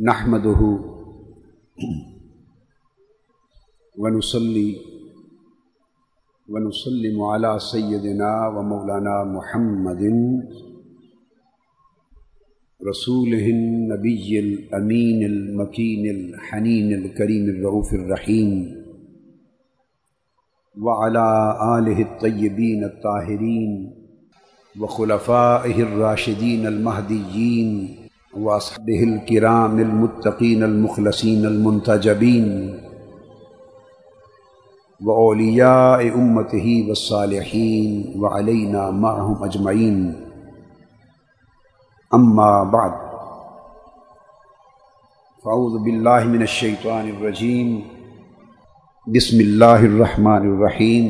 نحمده ونصلي ونسلم على سيدنا ومولانا محمد رسوله النبي الأمين المكين الحنين الكريم الرؤوف الرحيم وعلى آله الطيبين الطاهرين وخلفائه الراشدين المهديين وأصحابه الكرام المتقين المخلصين المنتجبين وأولياء أمته والصالحين وعلينا معهم أجمعين أما بعد فأعوذ بالله من الشيطان الرجيم بسم الله الرحمن الرحيم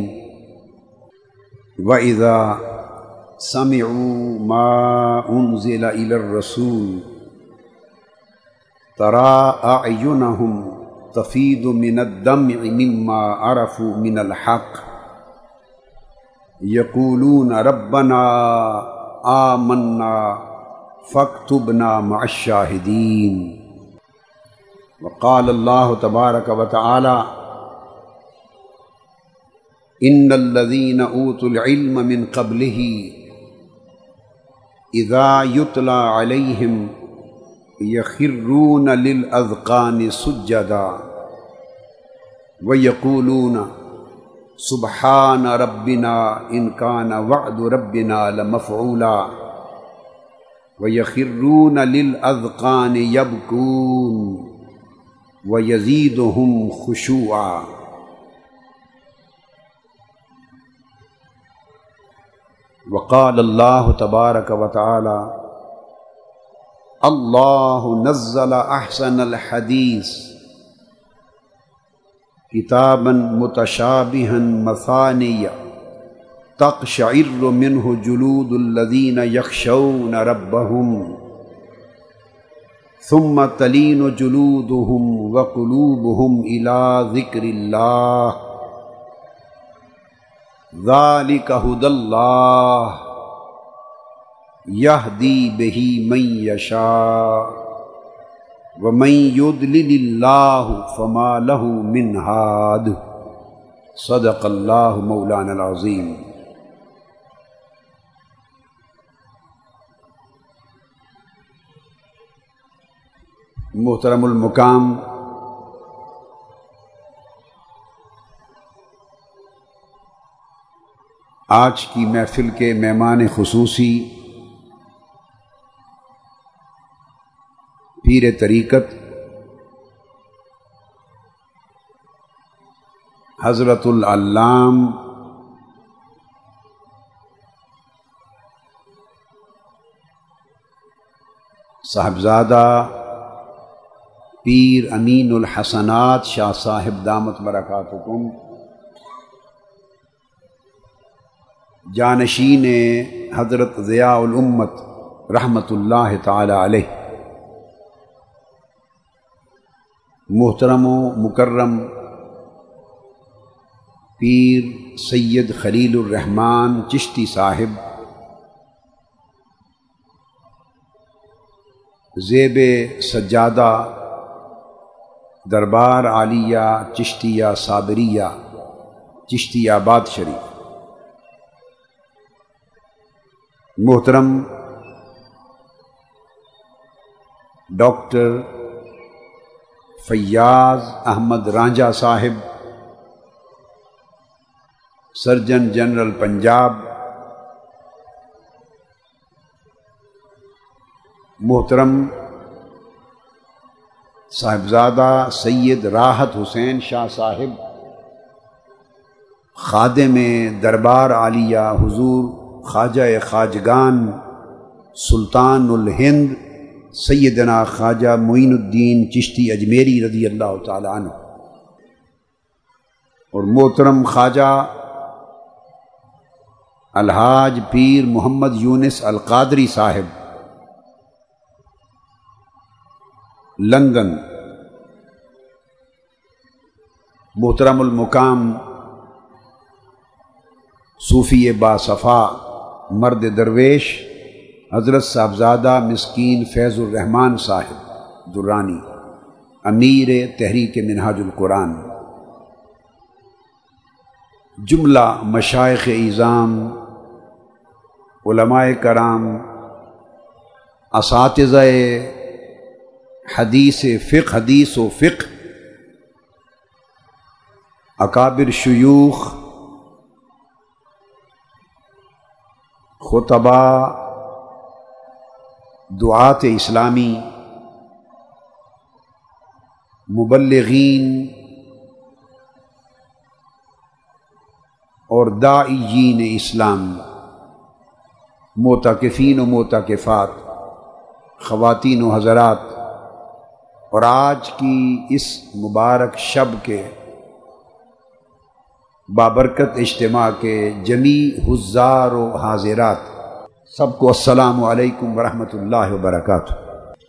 وإذا سمعوا ما أنزل إلى الرسول ترى أعينهم تفيد من الدمع مما عرفوا من الحق يقولون ربنا آمنا فاكتبنا مع الشاهدين وقال الله تبارك وتعالى إن الذين أوتوا العلم من قبله اذا يتلى عليهم يخرون للاذقان سجدا ويقولون سبحان ربنا ان كان وعد ربنا لمفعولا ويخرون للاذقان يبكون ويزيدهم خشوعا وقال الله تبارك وتعالى الله نزل أحسن الحديث كتابا متشابها مثانيا تقشعر منه جلود الذين يخشون ربهم ثم تلين جلودهم وقلوبهم إلى ذكر الله ذالک حد اللہ یہدی بہی من یشا ومن یدلل اللہ فما له من ہاد صدق اللہ مولانا العظیم محترم المقام آج کی محفل کے مہمان خصوصی پیر طریقت حضرت العلام صاحبزادہ پیر امین الحسنات شاہ صاحب دامت برکاتکم جانشین حضرت ضیاء الامت رحمۃ اللہ تعالی علیہ۔ محترم و مکرم، پیر سید خلیل الرحمان چشتی صاحب، زیب سجادہ دربار عالیہ چشتیہ صابریہ چشتی آباد شریف محترم ڈاکٹر فیاض احمد رانجا صاحب، سرجن جنرل پنجاب، محترم صاحبزادہ سید راحت حسین شاہ صاحب، خادم دربار عالیہ حضور خواجہ خواجگان سلطان الہند سیدنا خواجہ معین الدین چشتی اجمیری رضی اللہ تعالیٰ عنہ۔ اور محترم خواجہ الحاج پیر محمد یونس القادری صاحب۔ لندن۔ محترم المقام صوفی با صفا۔ مرد درویش، حضرت صاحبزادہ مسکین فیض الرحمان صاحب، درانی، امیر تحریک منہاج القرآن۔ جملہ مشائق اظام علماء کرام، اساتذہ حدیث فق حدیث و فق اکابر شیوخ خطبہ دعات اسلامی مبلغین اور دائین اسلام موتقفین و موتقفات خواتین و حضرات، اور آج کی اس مبارک شب کے بابرکت اجتماع کے جمی حزار و حاضرات۔ سب کو السلام علیکم ورحمۃ اللہ وبرکاتہ۔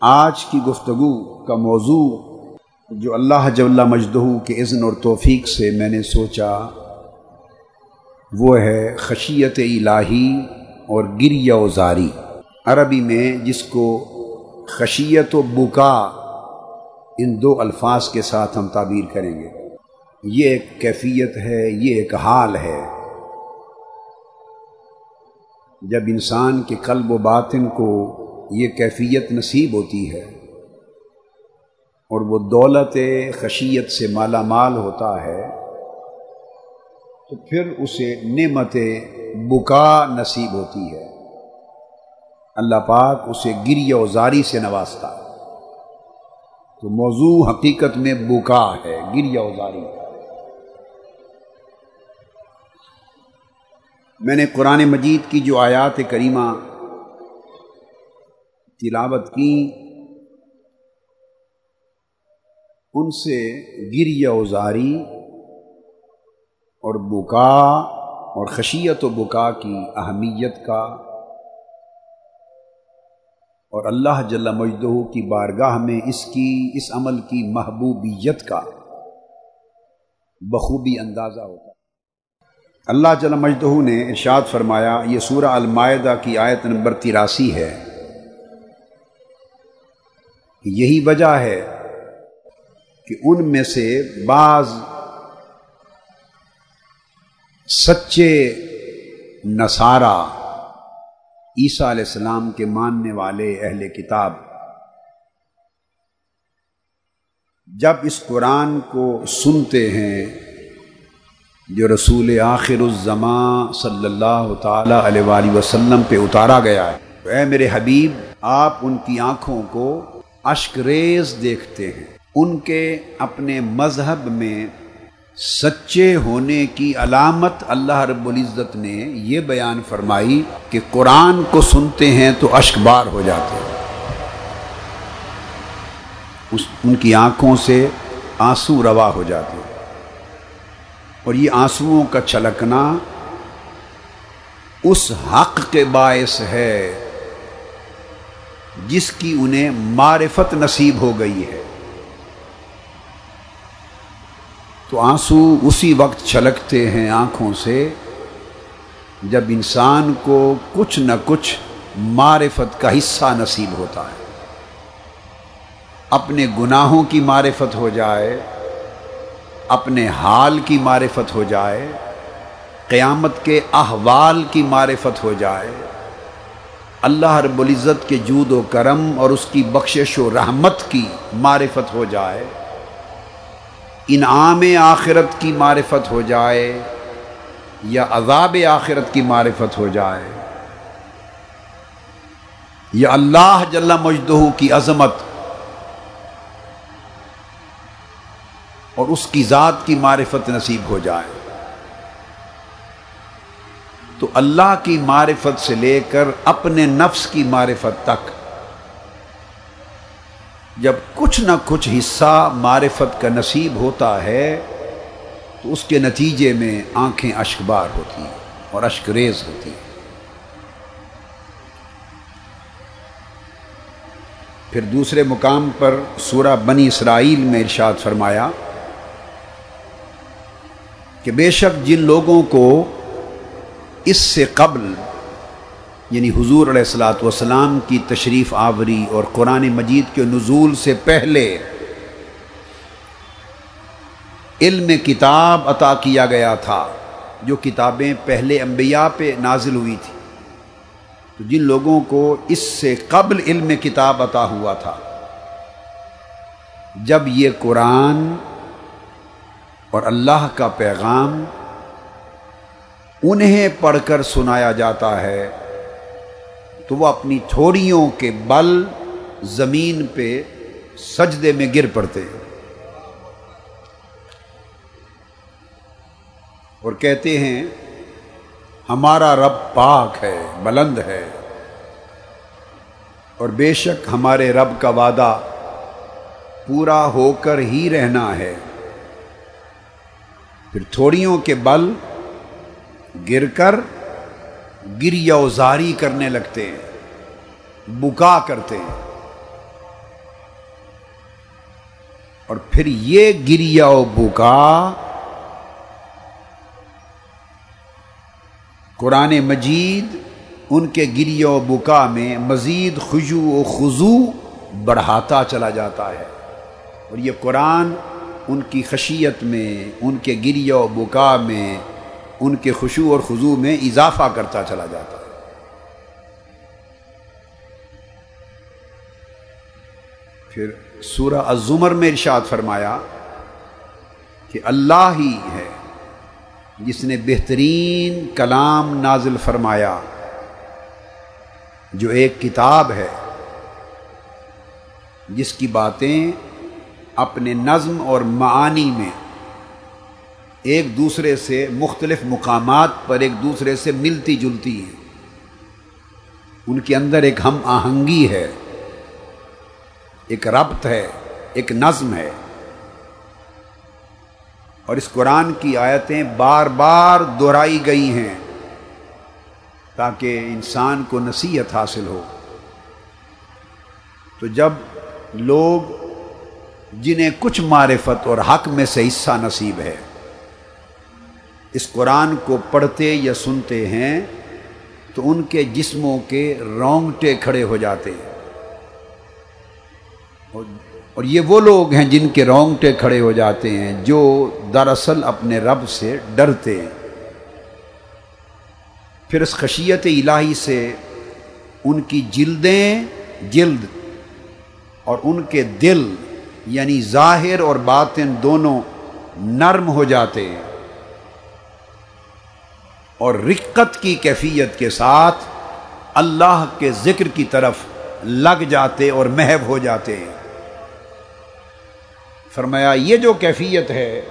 آج کی گفتگو کا موضوع جو اللہ جل مجدہ کے اذن اور توفیق سے میں نے سوچا، وہ ہے خشیت الہی اور گریہ و زاری۔ عربی میں جس کو خشیت و بکا، ان دو الفاظ کے ساتھ ہم تعبیر کریں گے۔ یہ ایک کیفیت ہے، یہ ایک حال ہے۔ جب انسان کے قلب و باطن کو یہ کیفیت نصیب ہوتی ہے اور وہ دولت، خشیت سے مالا مال ہوتا ہے، تو پھر اسے نعمت بکا نصیب ہوتی ہے۔ اللہ پاک اسے گری و زاری سے نوازتا۔ تو موضوع حقیقت میں بکا ہے گری و زاری۔ میں نے قرآن مجید کی جو آیات کریمہ تلاوت کی، ان سے گری و اور بکا اور خشیت و بکا کی اہمیت کا اور اللہ جل مجدہ کی بارگاہ میں اس کی، اس عمل کی محبوبیت کا بخوبی اندازہ ہوتا اللہ جل مجدہ نے ارشاد فرمایا، یہ سورہ المائدہ کی آیت نمبر تراسی ہے۔ یہی وجہ ہے کہ ان میں سے بعض سچے نصارہ عیسیٰ علیہ السلام کے ماننے والے اہل کتاب، جب اس قرآن کو سنتے ہیں جو رسول آخر الزماں صلی اللہ تعالی علیہ وآلہ وسلم پہ اتارا گیا ہے۔ اے میرے حبیب، آپ ان کی آنکھوں کو اشک ریز دیکھتے ہیں۔ ان کے اپنے مذہب میں سچے ہونے کی علامت اللہ رب العزت نے یہ بیان فرمائی کہ قرآن کو سنتے ہیں تو اشک بار ہو جاتے ہیں۔ اس، ان کی آنکھوں سے آنسو روا ہو جاتے ہیں۔ اور یہ آنسوؤں کا چھلکنا اس حق کے باعث ہے جس کی انہیں معرفت نصیب ہو گئی ہے۔ تو آنسو اسی وقت چھلکتے ہیں آنکھوں سے جب انسان کو کچھ نہ کچھ معرفت کا حصہ نصیب ہوتا ہے۔ اپنے گناہوں کی معرفت ہو جائے اپنے حال کی معرفت ہو جائے، قیامت کے احوال کی معرفت ہو جائے۔ اللہ رب العزت کے جود و کرم اور اس کی بخشش و رحمت کی معرفت ہو جائے۔ انعام آخرت کی معرفت ہو جائے یا عذاب آخرت کی معرفت ہو جائے۔ یا اللہ جل مجدہ کی عظمت اور اس کی ذات کی معرفت نصیب ہو جائے۔ تو اللہ کی معرفت سے لے کر اپنے نفس کی معرفت تک، جب کچھ نہ کچھ حصہ معرفت کا نصیب ہوتا ہے، تو اس کے نتیجے میں آنکھیں اشکبار ہوتی ہیں اور اشک ریز ہوتی ہیں۔ پھر دوسرے مقام پر سورہ بنی اسرائیل میں ارشاد فرمایا کہ بے شک جن لوگوں کو اس سے قبل یعنی حضور علیہ السلاۃ والسلام کی تشریف آوری اور قرآن مجید کے نزول سے پہلے علم کتاب عطا کیا گیا تھا، جو کتابیں پہلے انبیاء پہ نازل ہوئی تھی تو جن لوگوں کو اس سے قبل علم کتاب عطا ہوا تھا، جب یہ قرآن اور اللہ کا پیغام انہیں پڑھ کر سنایا جاتا ہے، تو وہ اپنی تھوڑیوں کے بل زمین پہ سجدے میں گر پڑتے۔ ہیں اور کہتے ہیں، ہمارا رب پاک ہے، بلند ہے۔ اور بے شک ہمارے رب کا وعدہ پورا ہو کر ہی رہنا ہے۔ پھر تھوڑیوں کے بل گر کر گریا زاری کرنے لگتے ہیں، بکا کرتے ہیں۔ اور پھر یہ گریا و بکا قرآن مجید ان کے گری و بکا میں مزید خجو و خضو بڑھاتا چلا جاتا ہے۔ اور یہ قرآن ان کی خشیت میں، ان کے گری و بکا میں، ان کے خوشو اور خضو میں اضافہ کرتا چلا جاتا ہے۔ پھر سورہ الزمر میں ارشاد فرمایا کہ اللہ ہی ہے جس نے بہترین کلام نازل فرمایا، جو ایک کتاب ہے، جس کی باتیں اپنے نظم اور معانی میں ایک دوسرے سے مختلف مقامات پر ایک دوسرے سے ملتی جلتی ہیں۔ ان کے اندر ایک ہم آہنگی ہے، ایک ربط ہے، ایک نظم ہے۔ اور اس قرآن کی آیتیں بار بار دہرائی گئی ہیں تاکہ انسان کو نصیحت حاصل ہو۔ تو جب لوگ جنہیں کچھ معرفت اور حق میں سے حصہ نصیب ہے۔ اس قرآن کو پڑھتے یا سنتے ہیں، تو ان کے جسموں کے رونگٹے کھڑے ہو جاتے۔ ہیں اور یہ وہ لوگ ہیں جن کے رونگٹے کھڑے ہو جاتے ہیں جو دراصل اپنے رب سے ڈرتے ہیں۔ پھر اس خشیت الہی سے ان کی جلدیں جلد اور ان کے دل یعنی ظاہر اور باطن دونوں نرم ہو جاتے ہیں۔ اور رقت کی کیفیت کے ساتھ اللہ کے ذکر کی طرف لگ جاتے اور محب ہو جاتے ہیں۔ فرمایا، یہ جو کیفیت ہے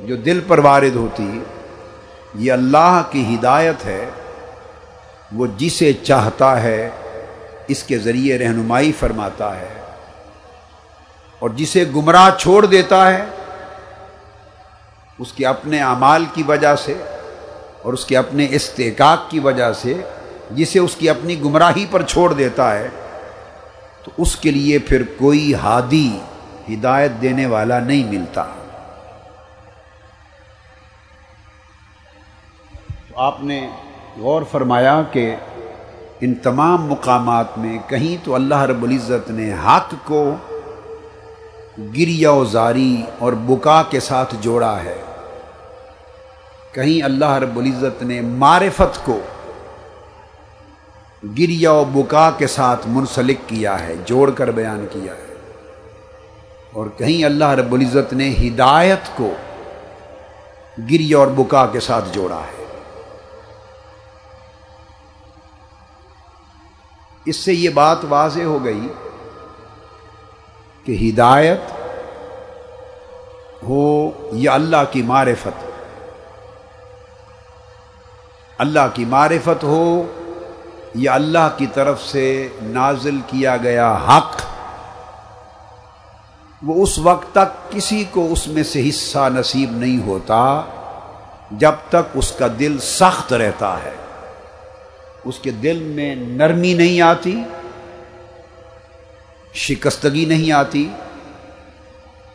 جو دل پر وارد ہوتی یہ اللہ کی ہدایت ہے۔ وہ جسے چاہتا ہے، اس کے ذریعے رہنمائی فرماتا ہے۔ اور جسے گمراہ چھوڑ دیتا ہے، اس کے اپنے اعمال کی وجہ سے اور اس کے اپنے استحقاق کی وجہ سے جسے اس کی اپنی گمراہی پر چھوڑ دیتا ہے، تو اس کے لیے پھر کوئی ہادی ہدایت دینے والا نہیں ملتا۔ تو آپ نے غور فرمایا کہ ان تمام مقامات میں کہیں تو اللہ رب العزت نے حق کو گریا و زاری اور بکا کے ساتھ جوڑا ہے۔ کہیں اللہ رب العزت نے معرفت کو گریا و بکا کے ساتھ منسلک کیا ہے، جوڑ کر بیان کیا ہے۔ اور کہیں اللہ رب العزت نے ہدایت کو گریا اور بکا کے ساتھ جوڑا ہے۔ اس سے یہ بات واضح ہو گئی کہ ہدایت ہو یا اللہ کی معرفت اللہ کی معرفت ہو یا اللہ کی طرف سے نازل کیا گیا حق، وہ اس وقت تک کسی کو اس میں سے حصہ نصیب نہیں ہوتا جب تک اس کا دل سخت رہتا ہے۔ اس کے دل میں نرمی نہیں آتی شکستگی نہیں آتی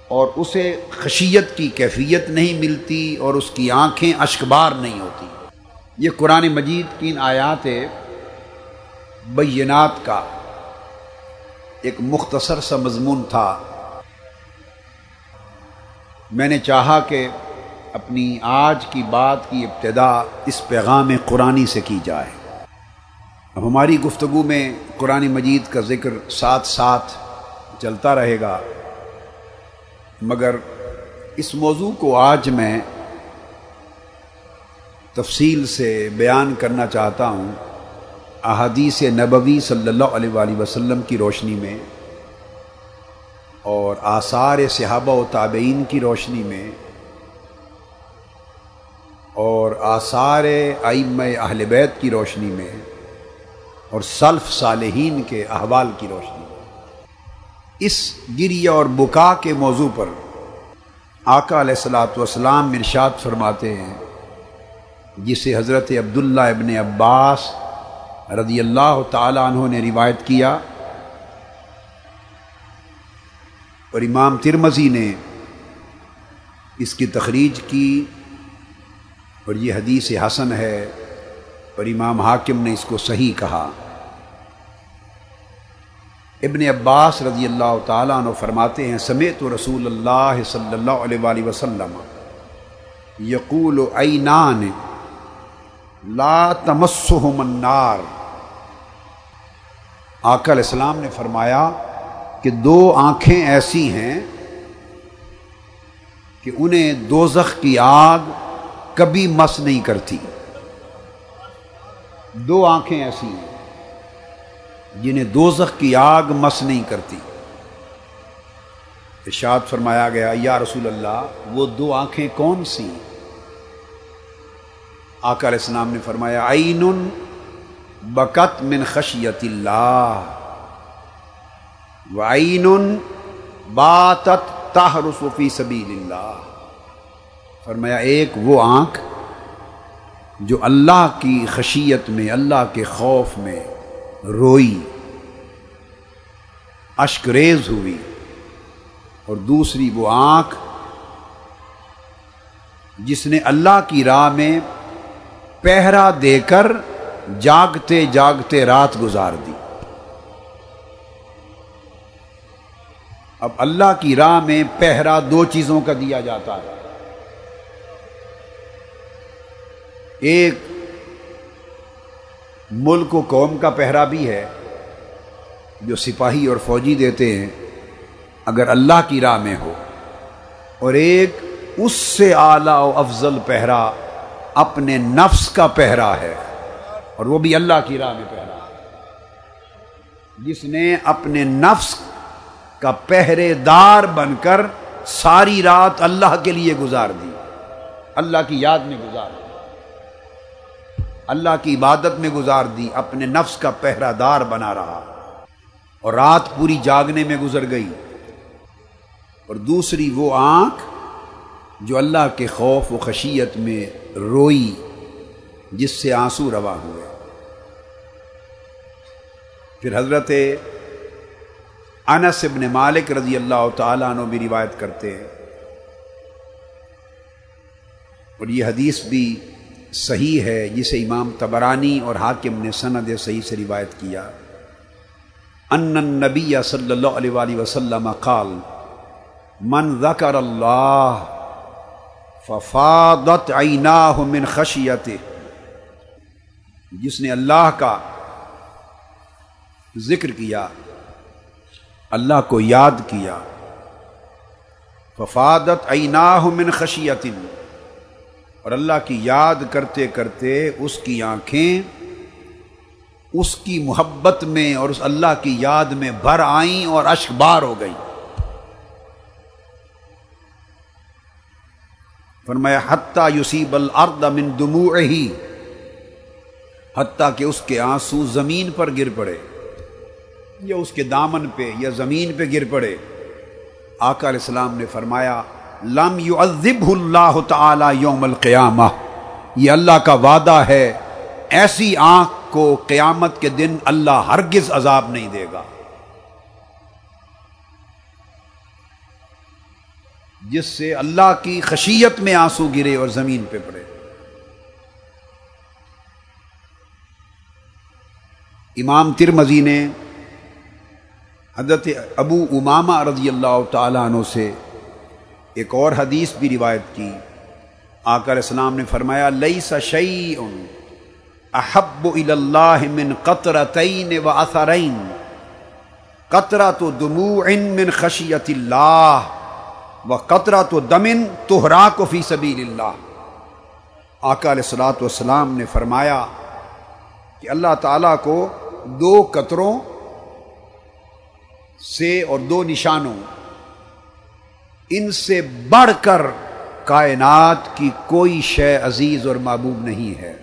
اور اسے خشیت کی کیفیت نہیں ملتی اور اس کی آنکھیں اشکبار نہیں ہوتی۔ یہ قرآن مجید کی ان آیات بینات کا۔ ایک مختصر سا مضمون تھا۔ میں نے چاہا کہ اپنی آج کی بات کی ابتدا اس پیغام قرآنی سے کی جائے۔ اب ہماری گفتگو میں قرآن مجید کا ذکر ساتھ ساتھ چلتا رہے گا، مگر اس موضوع کو آج میں تفصیل سے بیان کرنا چاہتا ہوں۔ احادیث نبوی صلی اللہ علیہ وآلہ وسلم کی روشنی میں اور آثار صحابہ و تابعین کی روشنی میں اور آثار آئم اہل بیت کی روشنی میں اور سلف صالحین کے احوال کی روشنی۔ میں اس گریہ اور بکا کے موضوع پر آقا علیہ السلاۃ والسلام ارشاد فرماتے ہیں، جسے حضرت عبداللہ ابن عباس رضی اللہ تعالیٰ عنہ نے روایت کیا۔ اور امام ترمزی نے اس کی تخریج کی، اور یہ حدیث حسن ہے۔ اور امام حاکم نے اس کو صحیح کہا۔ ابن عباس رضی اللہ تعالیٰ عنہ فرماتے ہیں، سمیت و رسول اللہ صلی اللہ علیہ وآلہ وسلم، یقول اینان، لا تمسہم النار۔ آقا علیہ السلام نے فرمایا کہ دو آنکھیں ایسی ہیں کہ انہیں دوزخ کی آگ کبھی مس نہیں کرتی۔ دو آنکھیں ایسی ہیں جنہیں دوزخ کی آگ مس نہیں کرتی۔ ارشاد فرمایا گیا، یا رسول اللہ، وہ دو آنکھیں کون سی آقا علیہ السلام نے فرمایا، عین بکت من خشیت اللہ وعین باتت تحرس فی سبیل اللہ۔ فرمایا، ایک وہ آنکھ جو اللہ کی خشیت میں، اللہ کے خوف میں روئی اشکریز ہوئی اور دوسری وہ آنکھ جس نے اللہ کی راہ میں پہرا دے کر جاگتے جاگتے رات گزار دی۔ اب اللہ کی راہ میں پہرا دو چیزوں کا دیا جاتا ہے۔ ایک ملک و قوم کا پہرا بھی ہے جو سپاہی اور فوجی دیتے ہیں، اگر اللہ کی راہ میں ہو۔ اور ایک اس سے اعلی و افضل پہرا اپنے نفس کا پہرا ہے، اور وہ بھی اللہ کی راہ میں پہرا۔ جس نے اپنے نفس کا پہرے دار بن کر ساری رات اللہ کے لیے گزار دی، اللہ کی یاد میں گزار دی۔ اللہ کی عبادت میں گزار دی، اپنے نفس کا پہرا دار بنا رہا۔ اور رات پوری جاگنے میں گزر گئی۔ اور دوسری وہ آنکھ جو اللہ کے خوف و خشیت میں روئی، جس سے آنسو روا ہوئے۔ پھر حضرت انس ابن مالک رضی اللہ تعالیٰ عنہ بھی روایت کرتے ہیں۔ اور یہ حدیث بھی صحیح ہے، جسے امام تبرانی اور حاکم نے سند صحیح سے روایت کیا۔ ان نبی صلی اللہ علیہ وآلہ وسلم قال، من ذکر اللہ ففادت عیناہ من خشیت جس نے اللہ کا ذکر کیا، اللہ کو یاد کیا۔ ففادت عیناہ من خشیت اور اللہ کی یاد کرتے کرتے اس کی آنکھیں اس کی محبت میں اور اس اللہ کی یاد میں بھر آئیں اور اشک بار ہو گئی۔ فرمایا، حتیٰ یوسیب الارض من دموعہی، حتیٰ کہ اس کے آنسو زمین پر گر پڑے، یا اس کے دامن پہ یا زمین پہ گر پڑے۔ آقا علیہ السلام نے فرمایا لم یعذبہ اللہ تعالی یوم القیامہ۔ یہ اللہ کا وعدہ ہے، ایسی آنکھ کو قیامت کے دن اللہ ہرگز عذاب نہیں دے گا۔ جس سے اللہ کی خشیت میں آنسو گرے اور زمین پہ پڑے۔ امام ترمزی نے حضرت ابو امامہ رضی اللہ تعالیٰ عنہ سے ایک اور حدیث بھی روایت کی۔ آقا علیہ السلام نے فرمایا لئی سشعی احب اللہ من قطرتین و اثرین۔ قطرہ تو دموع من خشیت اللہ و قطرہ تو دمن توہرا کو فی سبیل اللہ۔ آقا علیہ السلاۃ والسلام نے فرمایا کہ اللہ تعالیٰ کو دو قطروں سے اور دو نشانوں ان سے بڑھ کر کائنات کی کوئی شے عزیز اور محبوب نہیں ہے۔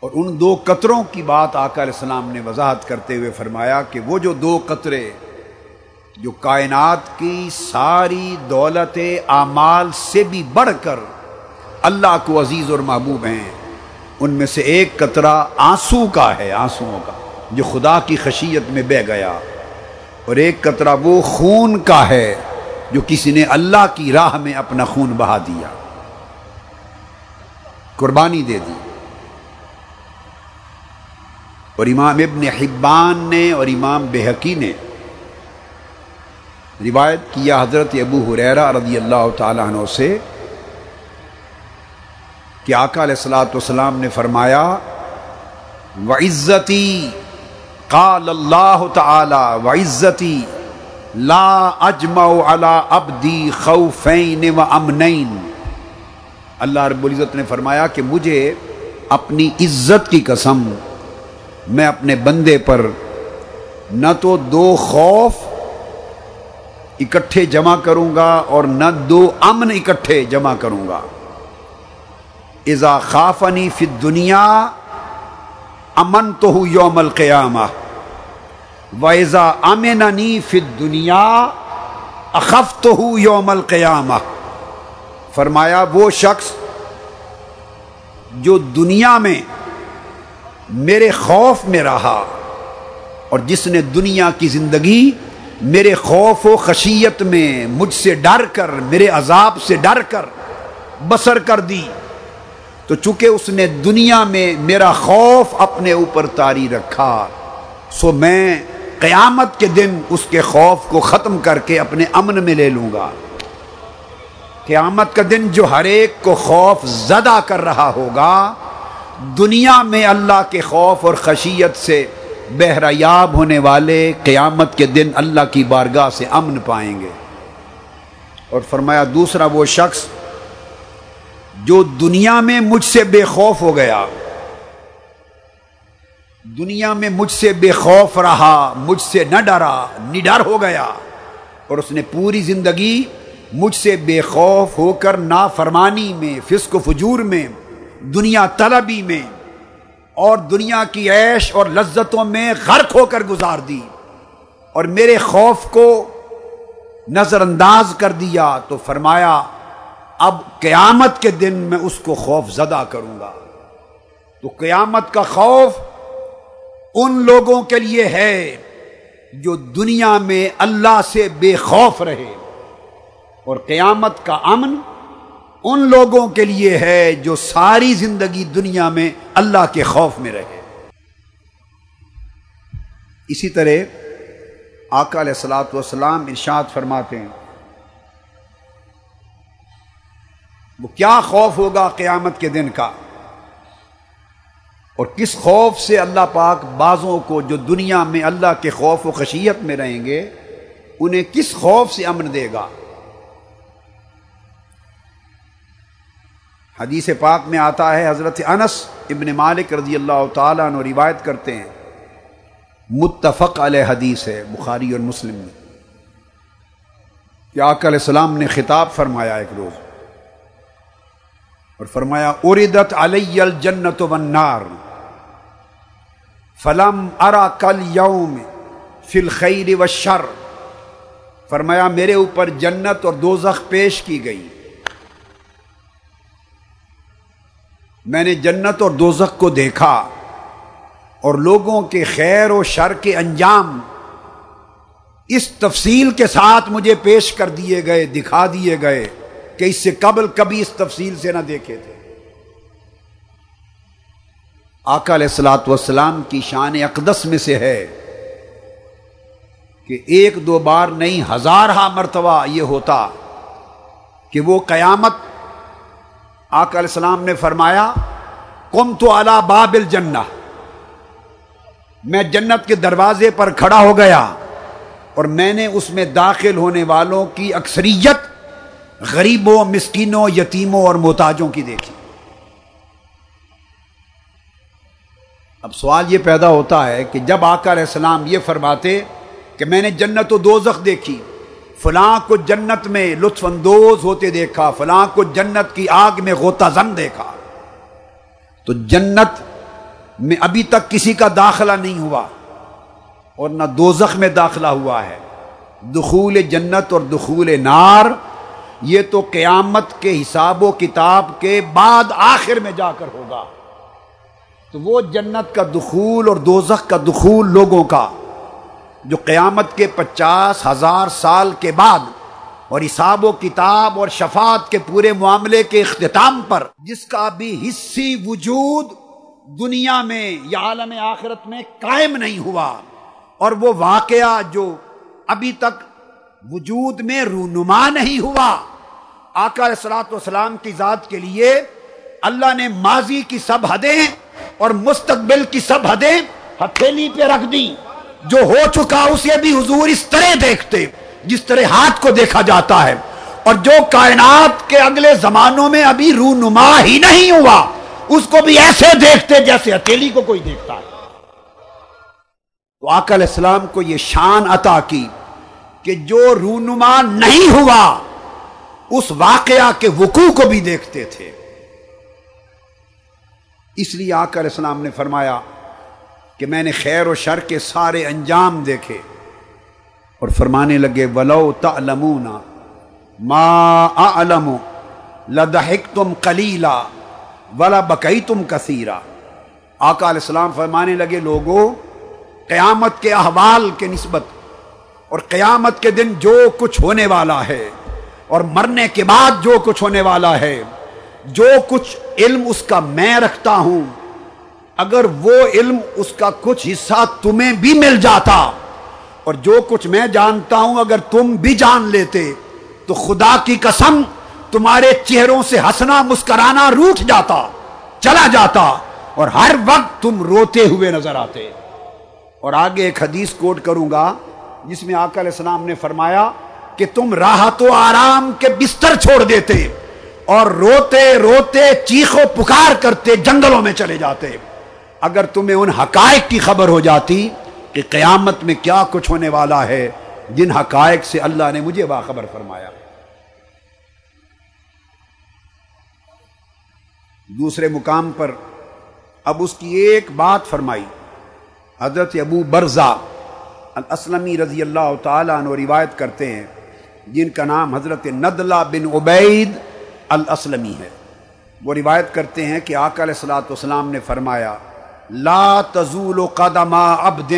اور ان دو قطروں کی بات آقا علیہ السلام نے وضاحت کرتے ہوئے فرمایا کہ وہ جو دو قطرے، جو کائنات کی ساری دولت اعمال سے بھی بڑھ کر اللہ کو عزیز اور محبوب ہیں، ان میں سے ایک قطرہ آنسو کا ہے، آنسوؤں کا، جو خدا کی خشیت میں بہ گیا۔ اور ایک قطرہ وہ خون کا ہے جو کسی نے اللہ کی راہ میں اپنا خون بہا دیا۔ قربانی دے دی۔ اور امام ابن حبان نے اور امام بحقی نے روایت کیا حضرت ابو حریرا رضی اللہ تعالیٰ عنہ سے، کہ آقا علیہ السلاۃ والسلام نے فرمایا و عزتی قال اللہ تعالی و عزتی لا اجمع على ابدی خوفین و امنین۔ اللہ رب العزت نے فرمایا کہ مجھے اپنی عزت کی قسم میں اپنے بندے پر نہ تو دو خوف اکٹھے جمع کروں گا اور نہ دو امن اکٹھے جمع کروں گا۔ ازا خافنی فی دنیا امن تو ہوں یوم القیامہ و ایزا امننی فی دنیا اخف تو ہوں یوم القیامہ فرمایا وہ شخص جو دنیا میں میرے خوف میں رہا اور جس نے دنیا کی زندگی میرے خوف و خشیت میں مجھ سے ڈر کر، میرے عذاب سے ڈر کر بسر کر دی۔ تو چونکہ اس نے دنیا میں میرا خوف اپنے اوپر تاری رکھا، سو میں قیامت کے دن اس کے خوف کو ختم کر کے اپنے امن میں لے لوں گا۔ قیامت کا دن جو ہر ایک کو خوف زدہ کر رہا ہوگا، دنیا میں اللہ کے خوف اور خشیت سے بہریاب ہونے والے قیامت کے دن اللہ کی بارگاہ سے امن پائیں گے۔ اور فرمایا دوسرا وہ شخص جو دنیا میں مجھ سے بے خوف ہو گیا، دنیا میں مجھ سے بے خوف رہا، مجھ سے نہ ڈرا، نڈر ہو گیا اور اس نے پوری زندگی مجھ سے بے خوف ہو کر نافرمانی میں، فسق و فجور میں، دنیا طلبی میں اور دنیا کی عیش اور لذتوں میں غرق ہو کر گزار دی اور میرے خوف کو نظر انداز کر دیا تو فرمایا اب قیامت کے دن میں اس کو خوف زدہ کروں گا۔ تو قیامت کا خوف ان لوگوں کے لیے ہے جو دنیا میں اللہ سے بے خوف رہے۔ اور قیامت کا امن ان لوگوں کے لیے ہے جو ساری زندگی دنیا میں اللہ کے خوف میں رہے۔ اسی طرح آقا علیہ السلاۃ والسلام ارشاد فرماتے ہیں۔ وہ کیا خوف ہوگا قیامت کے دن کا؟ اور کس خوف سے اللہ پاک بعضوں کو جو دنیا میں اللہ کے خوف و خشیت میں رہیں گے، انہیں کس خوف سے امن دے گا؟ حدیث پاک میں آتا ہے، حضرت انس ابن مالک رضی اللہ تعالیٰ عنہ روایت کرتے ہیں۔ متفق علیہ حدیث ہے، بخاری اور مسلم میں۔ کہ آقا علیہ السلام نے خطاب فرمایا ایک روز۔ اور فرمایا اردت علی الجنت والنار، فلم ارا کل یوم فی الخیر والشر. فرمایا، میرے اوپر جنت اور دوزخ پیش کی گئی۔ میں نے جنت اور دوزخ کو دیکھا اور لوگوں کے خیر و شر کے انجام اس تفصیل کے ساتھ مجھے پیش کر دیے گئے، دکھا دیے گئے۔ کہ اس سے قبل کبھی اس تفصیل سے نہ دیکھے تھے۔ آقا علیہ السلاۃ والسلام کی شان اقدس میں سے ہے کہ ایک دو بار نہیں ہزارہ مرتبہ یہ ہوتا کہ وہ قیامت آقا علیہ السلام نے فرمایا کم تو اللہ باب الجنہ میں جنت کے دروازے پر کھڑا ہو گیا اور میں نے اس میں داخل ہونے والوں کی اکثریت غریبوں، مسکینوں، یتیموں اور محتاجوں کی دیکھی اب سوال یہ پیدا ہوتا ہے کہ جب آقا علیہ السلام یہ فرماتے کہ میں نے جنت و دوزخ دیکھی، فلاں کو جنت میں لطف اندوز ہوتے دیکھا، فلاں کو جنت کی آگ میں غوطہ زن دیکھا۔ تو جنت میں ابھی تک کسی کا داخلہ نہیں ہوا اور نہ دوزخ میں داخلہ ہوا ہے۔ دخول جنت اور دخول نار یہ تو قیامت کے حساب و کتاب کے بعد آخر میں جا کر ہوگا۔ تو وہ جنت کا دخول اور دوزخ کا دخول لوگوں کا، جو قیامت کے پچاس ہزار سال کے بعد اور حساب و کتاب اور شفاعت کے پورے معاملے کے اختتام پر، جس کا بھی حصی وجود دنیا میں یا عالم آخرت میں قائم نہیں ہوا، اور وہ واقعہ جو ابھی تک وجود میں رونما نہیں ہوا۔ آقا سلاط وسلام کی ذات کے لیے اللہ نے ماضی کی سب حدیں اور مستقبل کی سب حدیں ہتھیلی پہ رکھ دی جو ہو چکا اسے بھی حضور اس طرح دیکھتے، جس طرح ہاتھ کو دیکھا جاتا ہے۔ اور جو کائنات کے اگلے زمانوں میں ابھی رونما ہی نہیں ہوا، اس کو بھی ایسے دیکھتے جیسے اکیلی کو کوئی دیکھتا ہے۔ تو آقا علیہ السلام کو یہ شان عطا کی کہ جو رونما نہیں ہوا اس واقعہ کے وقوع کو بھی دیکھتے تھے۔ اس لیے آقا علیہ السلام نے فرمایا کہ میں نے خیر و شر کے سارے انجام دیکھے اور فرمانے لگے، ولو تعلمون ما اعلم لدحکتم قلیلا ولا بکئی تم کثیرا۔ آقا علیہ السلام فرمانے لگے لوگوں قیامت کے احوال کے نسبت اور قیامت کے دن جو کچھ ہونے والا ہے اور مرنے کے بعد جو کچھ ہونے والا ہے، جو کچھ علم اس کا میں رکھتا ہوں، اگر وہ علم اس کا کچھ حصہ تمہیں بھی مل جاتا، اور جو کچھ میں جانتا ہوں اگر تم بھی جان لیتے، تو خدا کی قسم تمہارے چہروں سے ہنسنا، مسکرانا روٹ جاتا، چلا جاتا، اور ہر وقت تم روتے ہوئے نظر آتے۔ اور آگے ایک حدیث کوٹ کروں گا، جس میں آقا علیہ السلام نے فرمایا کہ تم راحت و آرام کے بستر چھوڑ دیتے اور روتے روتے چیخو پکار کرتے جنگلوں میں چلے جاتے۔ اگر تمہیں ان حقائق کی خبر ہو جاتی کہ قیامت میں کیا کچھ ہونے والا ہے، جن حقائق سے اللہ نے مجھے باخبر فرمایا۔ دوسرے مقام پر اب اس کی ایک بات فرمائی۔ حضرت ابو برزا الاسلمی رضی اللہ تعالیٰ عنہ روایت کرتے ہیں۔ جن کا نام حضرت ندلہ بن عبید الاسلمی ہے۔ وہ روایت کرتے ہیں کہ آقا علیہ السلاۃ والسلام نے فرمایا، لا تزول قدم عبد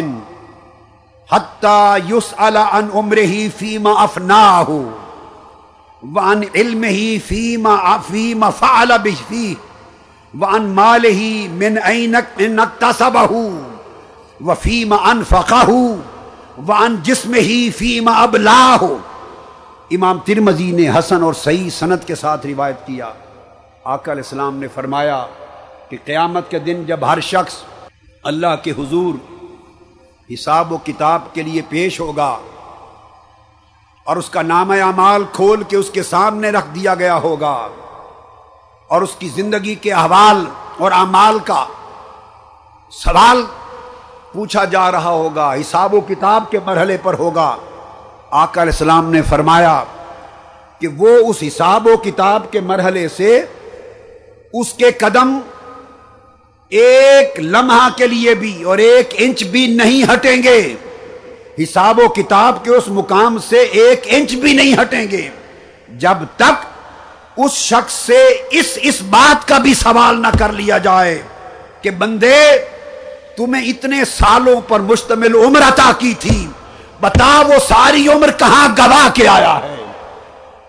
حتى يسأل عن عمره فيما أفناه وعن علمه فيما فيما فعل به فيه وعن ماله من أين اكتسبه وفيما أنفقه وعن جسمه فيما أبلاه امام ترمزی نے حسن اور صحیح سند کے ساتھ روایت کیا۔ آقا علیہ السلام نے فرمایا کہ قیامت کے دن جب ہر شخص اللہ کے حضور حساب و کتاب کے لیے پیش ہوگا اور اس کا نام اعمال کھول کے اس کے سامنے رکھ دیا گیا ہوگا اور اس کی زندگی کے احوال اور اعمال کا سوال پوچھا جا رہا ہوگا، حساب و کتاب کے مرحلے پر ہوگا۔ آقا علیہ السلام نے فرمایا کہ وہ اس حساب و کتاب کے مرحلے سے اس کے قدم ایک لمحہ کے لیے بھی اور ایک انچ بھی نہیں ہٹیں گے۔ حساب و کتاب کے اس مقام سے ایک انچ بھی نہیں ہٹیں گے۔ جب تک اس شخص سے اس اس بات کا بھی سوال نہ کر لیا جائے کہ بندے، تمہیں اتنے سالوں پر مشتمل عمر عطا کی تھی۔ بتا وہ ساری عمر کہاں گوا کے آیا ہے؟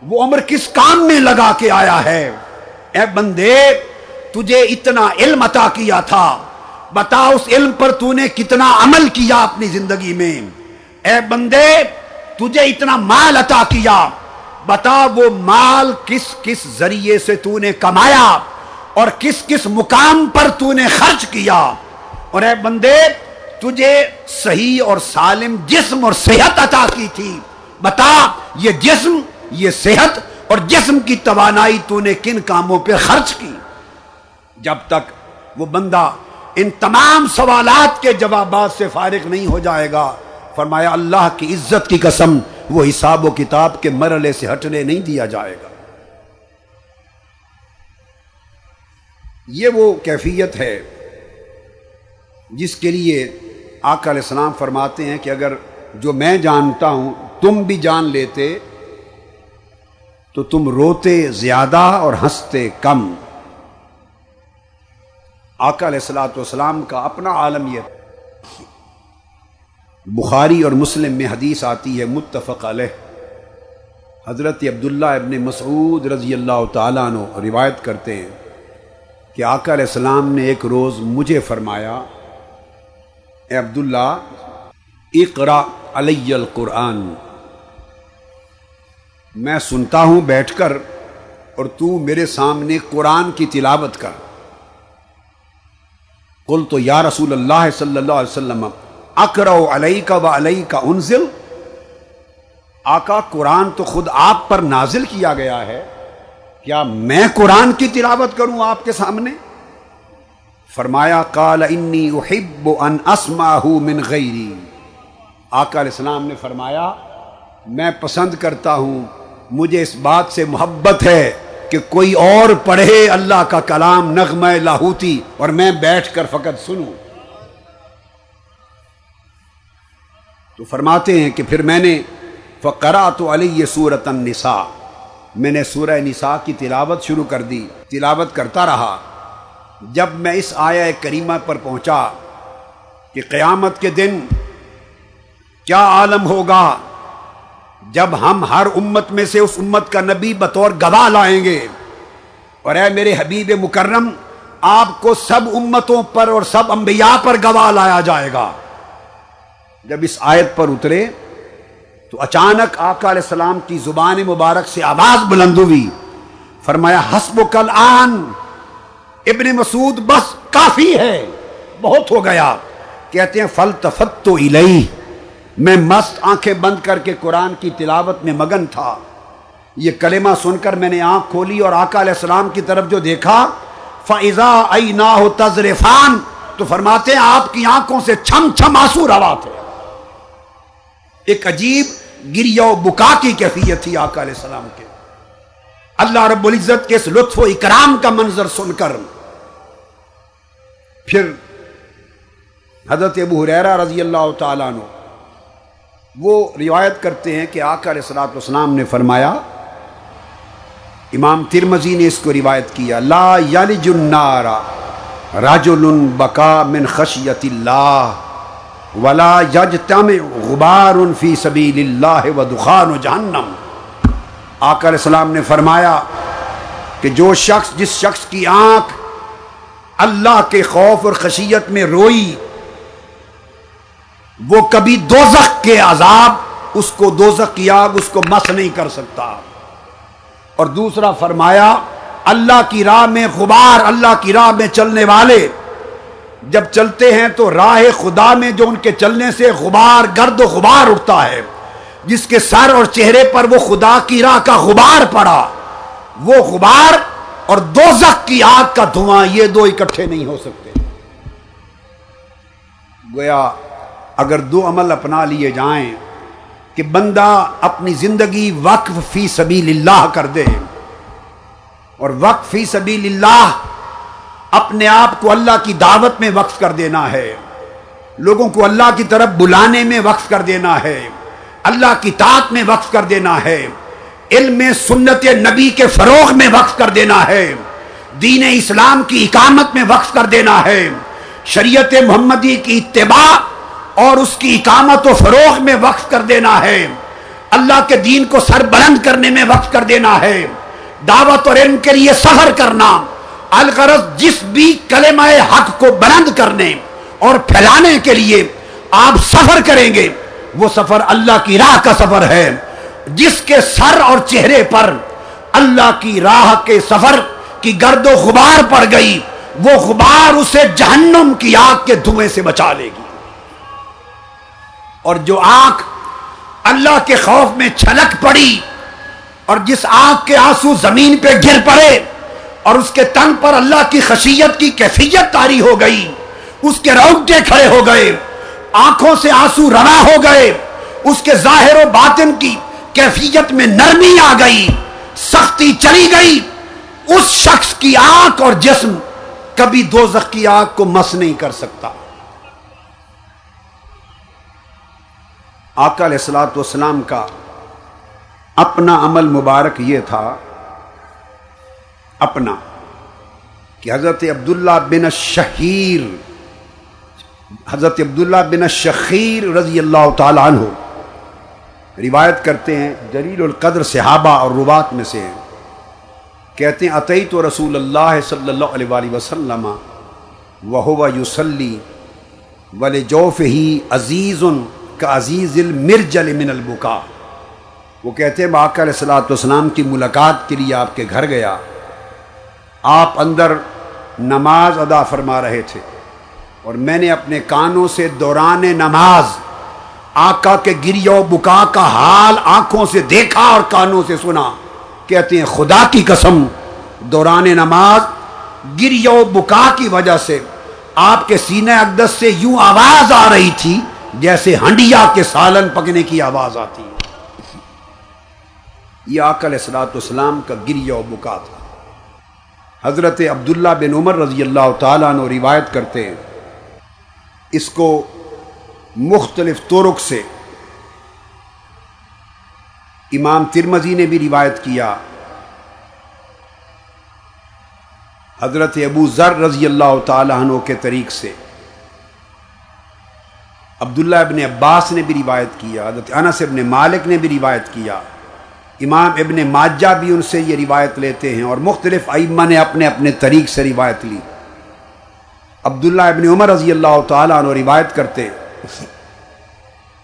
وہ عمر کس کام میں لگا کے آیا ہے؟ اے بندے، تجھے اتنا علم عطا کیا تھا۔ بتا اس علم پر تو نے کتنا عمل کیا اپنی زندگی میں۔ اے بندے، تجھے اتنا مال عطا کیا۔ بتا وہ مال کس کس ذریعے سے تو نے کمایا اور کس کس مقام پر تو نے خرچ کیا۔ اور اے بندے تجھے صحیح اور سالم جسم اور صحت عطا کی تھی۔ بتا، یہ جسم، یہ صحت اور جسم کی توانائی تو نے کن کاموں پہ خرچ کی؟ جب تک وہ بندہ ان تمام سوالات کے جوابات سے فارغ نہیں ہو جائے گا، فرمایا، اللہ کی عزت کی قسم، وہ حساب و کتاب کے مرلے سے ہٹنے نہیں دیا جائے گا۔ یہ وہ کیفیت ہے جس کے لیے آقا علیہ السلام فرماتے ہیں کہ اگر جو میں جانتا ہوں، تم بھی جان لیتے، تو تم روتے زیادہ اور ہنستے کم۔ آقا علیہ السلاۃ والسلام کا اپنا عالم یہ بخاری اور مسلم میں حدیث آتی ہے، متفق علیہ۔ حضرت عبداللہ ابن مسعود رضی اللہ تعالیٰ عنہ روایت کرتے ہیں کہ آقا علیہ السلام نے ایک روز مجھے فرمایا اے عبداللہ اقرا علی القرآن۔ میں سنتا ہوں بیٹھ کر اور تو میرے سامنے قرآن کی تلاوت کر۔ کل تو یا رسول اللہ صلی اللہ علیہ وسلم اکرو علیہ کا و علیہ کا انزل۔ آقا، قرآن تو خود آپ پر نازل کیا گیا ہے۔ کیا میں قرآن کی تلاوت کروں آپ کے سامنے؟ فرمایا کال انی احب ان اسما من غیری. آقا علیہ السلام نے فرمایا، میں پسند کرتا ہوں، مجھے اس بات سے محبت ہے کہ کوئی اور پڑھے اللہ کا کلام نغمہ لاہوتی اور میں بیٹھ کر فقط سنوں. تو فرماتے ہیں کہ پھر میں نے فقرا تو علی سورت النساء. میں نے سورہ نساء کی تلاوت شروع کر دی، تلاوت کرتا رہا۔ جب میں اس آیا کریمہ پر پہنچا کہ قیامت کے دن کیا عالم ہوگا جب ہم ہر امت میں سے اس امت کا نبی بطور گواہ لائیں گے۔ اور اے میرے حبیب مکرم، آپ کو سب امتوں پر اور سب انبیاء پر گواہ لایا جائے گا۔ جب اس آیت پر اترے تو اچانک آقا علیہ السلام کی زبان مبارک سے آواز بلند ہوئی۔ فرمایا حسب کل آن ابن مسعود بس کافی ہے۔ بہت ہو گیا۔ کہتے ہیں فل تفت تو میں مست آنکھیں بند کر کے قرآن کی تلاوت میں مگن تھا۔ یہ کلمہ سن کر میں نے آنکھ کھولی اور آقا علیہ السلام کی طرف جو دیکھا فضا ائی نہ ہو تجرفان تو فرماتے ہیں، آپ کی آنکھوں سے چھم چھم آنسو روا تھے ایک عجیب گریا و بکا کی کیفیت تھی آقا علیہ السلام کے۔ اللہ رب العزت کے اس لطف و اکرام کا منظر سن کر پھر حضرت ابو حریرہ رضی اللہ تعالیٰ عنہ وہ روایت کرتے ہیں کہ آقا علیہ السلاۃ والسلام نے فرمایا، امام ترمزی نے اس کو روایت کیا، لا یلج النار رجل بکا من خشیت اللہ ولا یجتمع غبار فی سبیل اللہ و دخان جہنم۔ آقا علیہ السلام نے فرمایا کہ جو شخص، جس شخص کی آنکھ اللہ کے خوف اور خشیت میں روئی، وہ کبھی دوزخ کے عذاب، اس کو دوزخ کی آگ اس کو مس نہیں کر سکتا۔ اور دوسرا فرمایا، اللہ کی راہ میں غبار، اللہ کی راہ میں چلنے والے، جب چلتے ہیں تو راہ خدا میں جو ان کے چلنے سے غبار، گرد و غبار اٹھتا ہے۔ جس کے سر اور چہرے پر وہ خدا کی راہ کا غبار پڑا۔ وہ غبار اور دوزخ کی آگ کا دھواں یہ دو اکٹھے نہیں ہو سکتے۔ گویا اگر دو عمل اپنا لیے جائیں کہ بندہ اپنی زندگی وقف فی سبیل اللہ کر دے اور وقف فی سبیل اللہ اپنے آپ کو اللہ کی دعوت میں وقف کر دینا ہے، لوگوں کو اللہ کی طرف بلانے میں وقف کر دینا ہے، اللہ کی طاق میں وقف کر دینا ہے۔ علم سنت نبی کے فروغ میں وقف کر دینا ہے۔ دین اسلام کی اقامت میں وقف کر دینا ہے۔ شریعت محمدی کی اتباع اور اس کی اقامت و فروغ میں وقف کر دینا ہے۔ اللہ کے دین کو سر بلند کرنے میں وقف کر دینا ہے۔ دعوت اور علم کے لیے سفر کرنا۔ الغرض جس بھی کلمہ حق کو بلند کرنے اور پھیلانے کے لیے آپ سفر کریں گے۔ وہ سفر اللہ کی راہ کا سفر ہے۔ جس کے سر اور چہرے پر اللہ کی راہ کے سفر کی گرد و غبار پڑ گئی، وہ غبار اسے جہنم کی آگ کے دھوئیں سے بچا لے گی۔ اور جو آنکھ اللہ کے خوف میں چھلک پڑی اور جس آنکھ کے آنسو زمین پہ گر پڑے اور اس کے تن پر اللہ کی خشیت کی کیفیت تاری ہو گئی، اس کے روٹے کھڑے ہو گئے، آنکھوں سے آنسو روا ہو گئے، اس کے ظاہر و باطن کی کیفیت میں نرمی آ گئی، سختی چلی گئی۔ اس شخص کی آنکھ اور جسم کبھی دو کی آنکھ کو مس نہیں کر سکتا۔ آقا علیہ السلاۃ والسلام کا اپنا عمل مبارک یہ تھا، اپنا، کہ حضرت عبداللہ بن شہیر حضرت عبداللہ بن شخیر رضی اللہ تعالیٰ عنہ روایت کرتے ہیں، جلیل القدر صحابہ اور روبات میں سے ہیں۔ کہتے ہیں عطی تو رسول اللہ صلی اللہ علیہ وآلہ وسلم وہ یوسلی ول جوف ہی عزیز کا عزیز المرجل من البکا وہ کہتے ہیں باقا علیہ السلاۃ والسلام کی ملاقات کے لیے آپ کے گھر گیا۔ آپ اندر نماز ادا فرما رہے تھے اور میں نے اپنے کانوں سے دوران نماز آقا کے گریو بکا کا حال آنکھوں سے دیکھا اور کانوں سے سنا۔ کہتے ہیں، خدا کی قسم، دوران نماز گریو بکا کی وجہ سے آپ کے سینے اقدس سے یوں آواز آ رہی تھی جیسے ہنڈیا کے سالن پکنے کی آواز آتی۔ یہ آکل اسلاط اسلام کا گریو بکا تھا۔ حضرت عبداللہ بن عمر رضی اللہ تعالیٰ نے روایت کرتے ہیں۔ اس کو مختلف طرق سے۔ امام ترمزی نے بھی روایت کیا۔ حضرت ابو ذر رضی اللہ تعالیٰ عنہ کے طریق سے۔ عبداللہ ابن عباس نے بھی روایت کیا، حضرت انس ابن مالک نے بھی روایت کیا۔ امام ابن ماجہ بھی ان سے یہ روایت لیتے ہیں اور مختلف ائمہ نے اپنے اپنے طریق سے روایت لی۔ عبداللہ ابن عمر رضی اللہ تعالیٰ عنہ روایت کرتے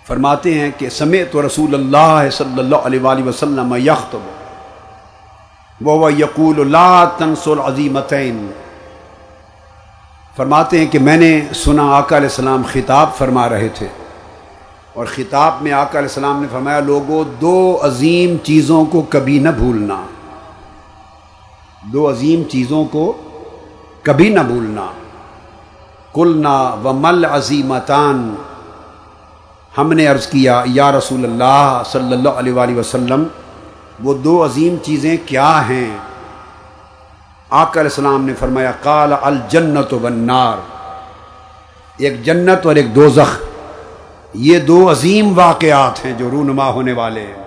فرماتے ہیں کہ سمیت رسول اللہ صلی اللہ علیہ وآلہ وسلم یختب وہ یقول اللہ تنس العظیمتین۔ فرماتے ہیں کہ میں نے سنا آقا علیہ السلام خطاب فرما رہے تھے۔ اور خطاب میں آقا علیہ السلام نے فرمایا لوگوں دو عظیم چیزوں کو کبھی نہ بھولنا۔ دو عظیم چیزوں کو کبھی نہ بھولنا۔ کلنا و مل عظیمتان ہم نے عرض کیا، یا رسول اللہ صلی اللہ علیہ وآلہ وسلم، وہ دو عظیم چیزیں کیا ہیں؟ آقا علیہ السلام نے فرمایا، قال الجنت و بنار ایک جنت اور ایک دوزخ۔ یہ دو عظیم واقعات ہیں جو رونما ہونے والے ہیں۔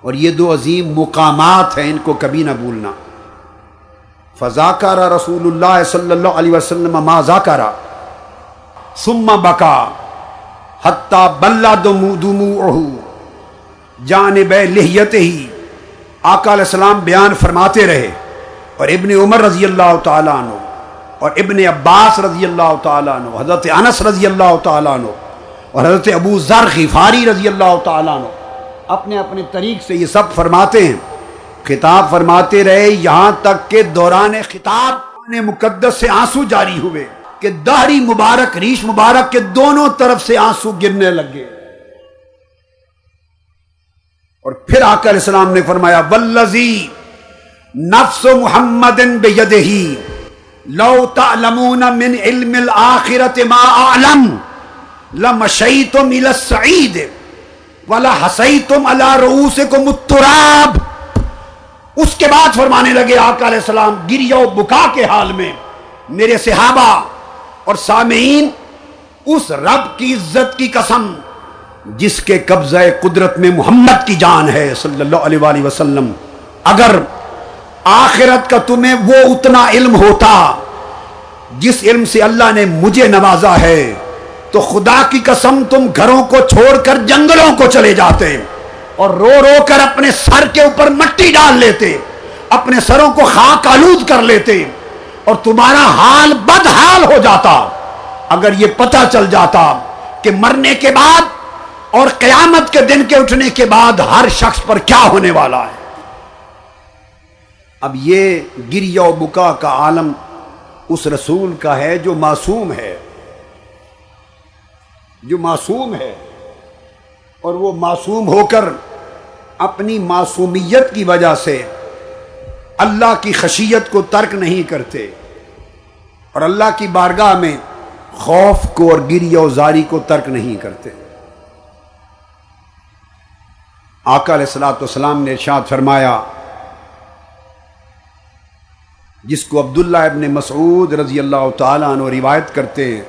اور یہ دو عظیم مقامات ہیں، ان کو کبھی نہ بھولنا۔ فضاکارہ رسول اللہ صلی اللہ علیہ وسلم ما ذاکارہ ثم بکا حتیٰ بلہ دمو دمو جانب لہیت ہی آقا علیہ السلام بیان فرماتے رہے اور ابن عمر رضی اللہ تعالیٰ عنہ اور ابن عباس رضی اللہ تعالیٰ عنہ، حضرت انس رضی اللہ تعالیٰ عنہ اور حضرت ابو ذر غفاری رضی اللہ تعالیٰ عنہ اپنے اپنے طریق سے یہ سب فرماتے ہیں۔ خطاب فرماتے رہے، یہاں تک کہ دوران خطاب مقدس سے آنسو جاری ہوئے۔ کہ داڑھی مبارک، ریش مبارک کے دونوں طرف سے آنسو گرنے لگے۔ اور پھر آ کر اسلام نے فرمایا بلزی نفس محمد بيده لو تعلمون من علم الآخرة ما أعلم لمشيتم إلى السعيد ولا حسيتم على رؤوسكم التراب. اس کے بعد فرمانے لگے آقا علیہ السلام گریا و بکا کے حال میں، میرے صحابہ اور سامعین، اس رب کی عزت کی قسم، جس کے قبضہ قدرت میں محمد کی جان ہے صلی اللہ علیہ وآلہ وسلم، اگر آخرت کا تمہیں وہ اتنا علم ہوتا، جس علم سے اللہ نے مجھے نوازا ہے، تو خدا کی قسم تم گھروں کو چھوڑ کر جنگلوں کو چلے جاتے اور رو رو کر اپنے سر کے اوپر مٹی ڈال لیتے، اپنے سروں کو خاک آلود کر لیتے۔ اور تمہارا حال بد حال ہو جاتا اگر یہ پتہ چل جاتا کہ مرنے کے بعد اور قیامت کے دن کے اٹھنے کے بعد ہر شخص پر کیا ہونے والا ہے۔ اب یہ گریا و بکا کا عالم اس رسول کا ہے جو معصوم ہے۔ جو معصوم ہے۔ اور وہ معصوم ہو کر اپنی معصومیت کی وجہ سے اللہ کی خشیت کو ترک نہیں کرتے۔ اور اللہ کی بارگاہ میں خوف کو اور گری و زاری کو ترک نہیں کرتے۔ آقا علیہ السلاۃ والسلام نے ارشاد فرمایا، جس کو عبداللہ ابن مسعود رضی اللہ تعالیٰ عنہ روایت کرتے ہیں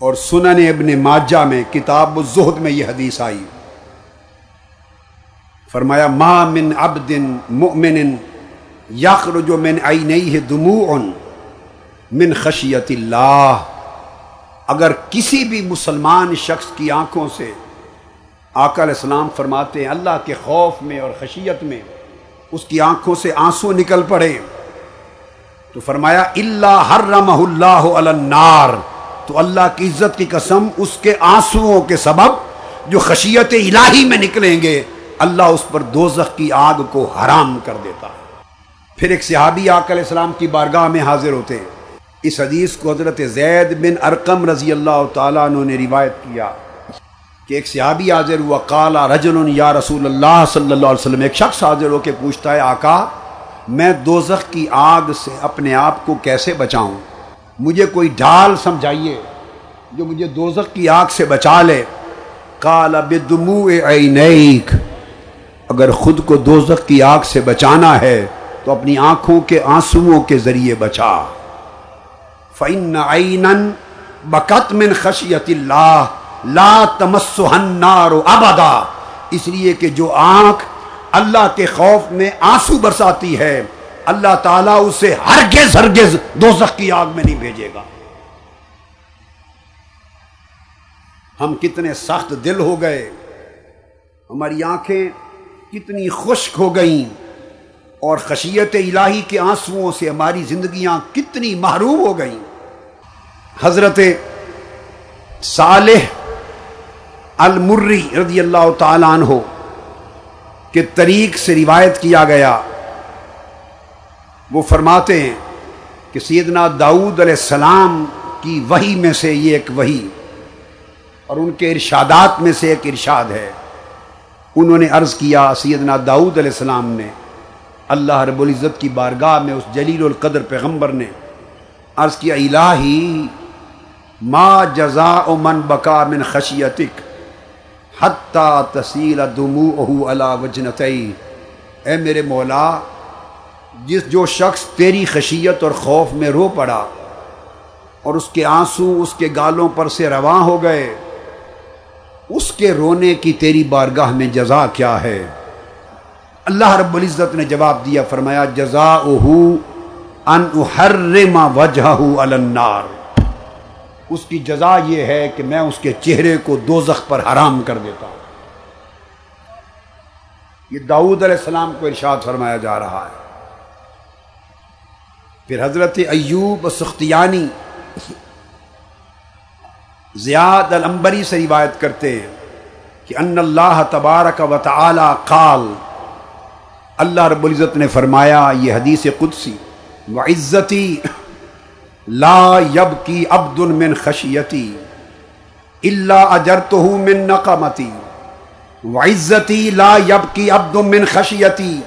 اور سنن ابن ماجہ میں کتاب الزہد میں یہ حدیث آئی۔ فرمایا، ما من عبد مؤمن یخرج من عینیہ دموع من خشیت اللہ۔ اگر کسی بھی مسلمان شخص کی آنکھوں سے آقا علیہ السلام فرماتے ہیں، اللہ کے خوف میں اور خشیت میں اس کی آنکھوں سے آنسو نکل پڑے، تو فرمایا اللہ حرمہ اللہ النار۔ تو اللہ کی عزت کی قسم اس کے آنسوؤں کے سبب جو خشیت الہی میں نکلیں گے، اللہ اس پر دوزخ کی آگ کو حرام کر دیتا ہے۔ پھر ایک صحابی آق علیہ السلام کی بارگاہ میں حاضر ہوتے ہیں۔ اس حدیث کو حضرت زید بن ارقم رضی اللہ تعالیٰ عنہ نے روایت کیا کہ ایک صحابی حاضر ہوا کالا رجل یا رسول اللہ صلی اللہ علیہ وسلم، ایک شخص حاضر ہو کے پوچھتا ہے، آقا، میں دوزخ کی آگ سے اپنے آپ کو کیسے بچاؤں؟ مجھے کوئی ڈھال سمجھائیے جو مجھے دوزخ کی آگ سے بچا لے۔ کالا بدمو عینیک، اگر خود کو دوزخ کی آگ سے بچانا ہے تو اپنی آنکھوں کے آنسوؤں کے ذریعے بچا۔ فن عین بکت من خشیت اللہ لا تمسنار ابدا اس لیے کہ جو آنکھ اللہ کے خوف میں آنسو برساتی ہے، اللہ تعالیٰ اسے ہرگز ہرگز دوزخ کی آگ میں نہیں بھیجے گا۔ ہم کتنے سخت دل ہو گئے، ہماری آنکھیں کتنی خشک ہو گئیں۔ اور خشیت الہی کے آنسوؤں سے ہماری زندگیاں کتنی محروم ہو گئیں۔ حضرت صالح المری رضی اللہ تعالیٰ عنہ کے طریق سے روایت کیا گیا۔ وہ فرماتے ہیں کہ سیدنا داؤد علیہ السلام کی وہی میں سے یہ ایک وہی اور ان کے ارشادات میں سے ایک ارشاد ہے۔ انہوں نے عرض کیا سیدنا داؤد علیہ السلام نے اللہ رب العزت کی بارگاہ میں اس جلیل القدر پیغمبر نے عرض کیا، الہی، ما جزا من بقا من خشیتک حتیٰ تسیل دمو اللہ وجنتئی۔ اے میرے مولا، جس جو شخص تیری خشیت اور خوف میں رو پڑا اور اس کے آنسو اس کے گالوں پر سے رواں ہو گئے، اس کے رونے کی تیری بارگاہ میں جزا کیا ہے؟ اللہ رب العزت نے جواب دیا، فرمایا جزا ان وجہ النار۔ اس کی جزا یہ ہے کہ میں اس کے چہرے کو دوزخ پر حرام کر دیتا ہوں۔ یہ داؤد علیہ السلام کو ارشاد فرمایا جا رہا ہے۔ پھر حضرت ایوب سختیانی زیاد الانبری سے روایت کرتے ہیں کہ ان اللہ تبارک و تعالی قال اللہ رب العزت نے فرمایا، یہ حدیث قدسی و عزتی لا یب کی عبد من خشیتی اللہ اجر تو من نقمتی و عزتی لا یب کی عبد من خشیتی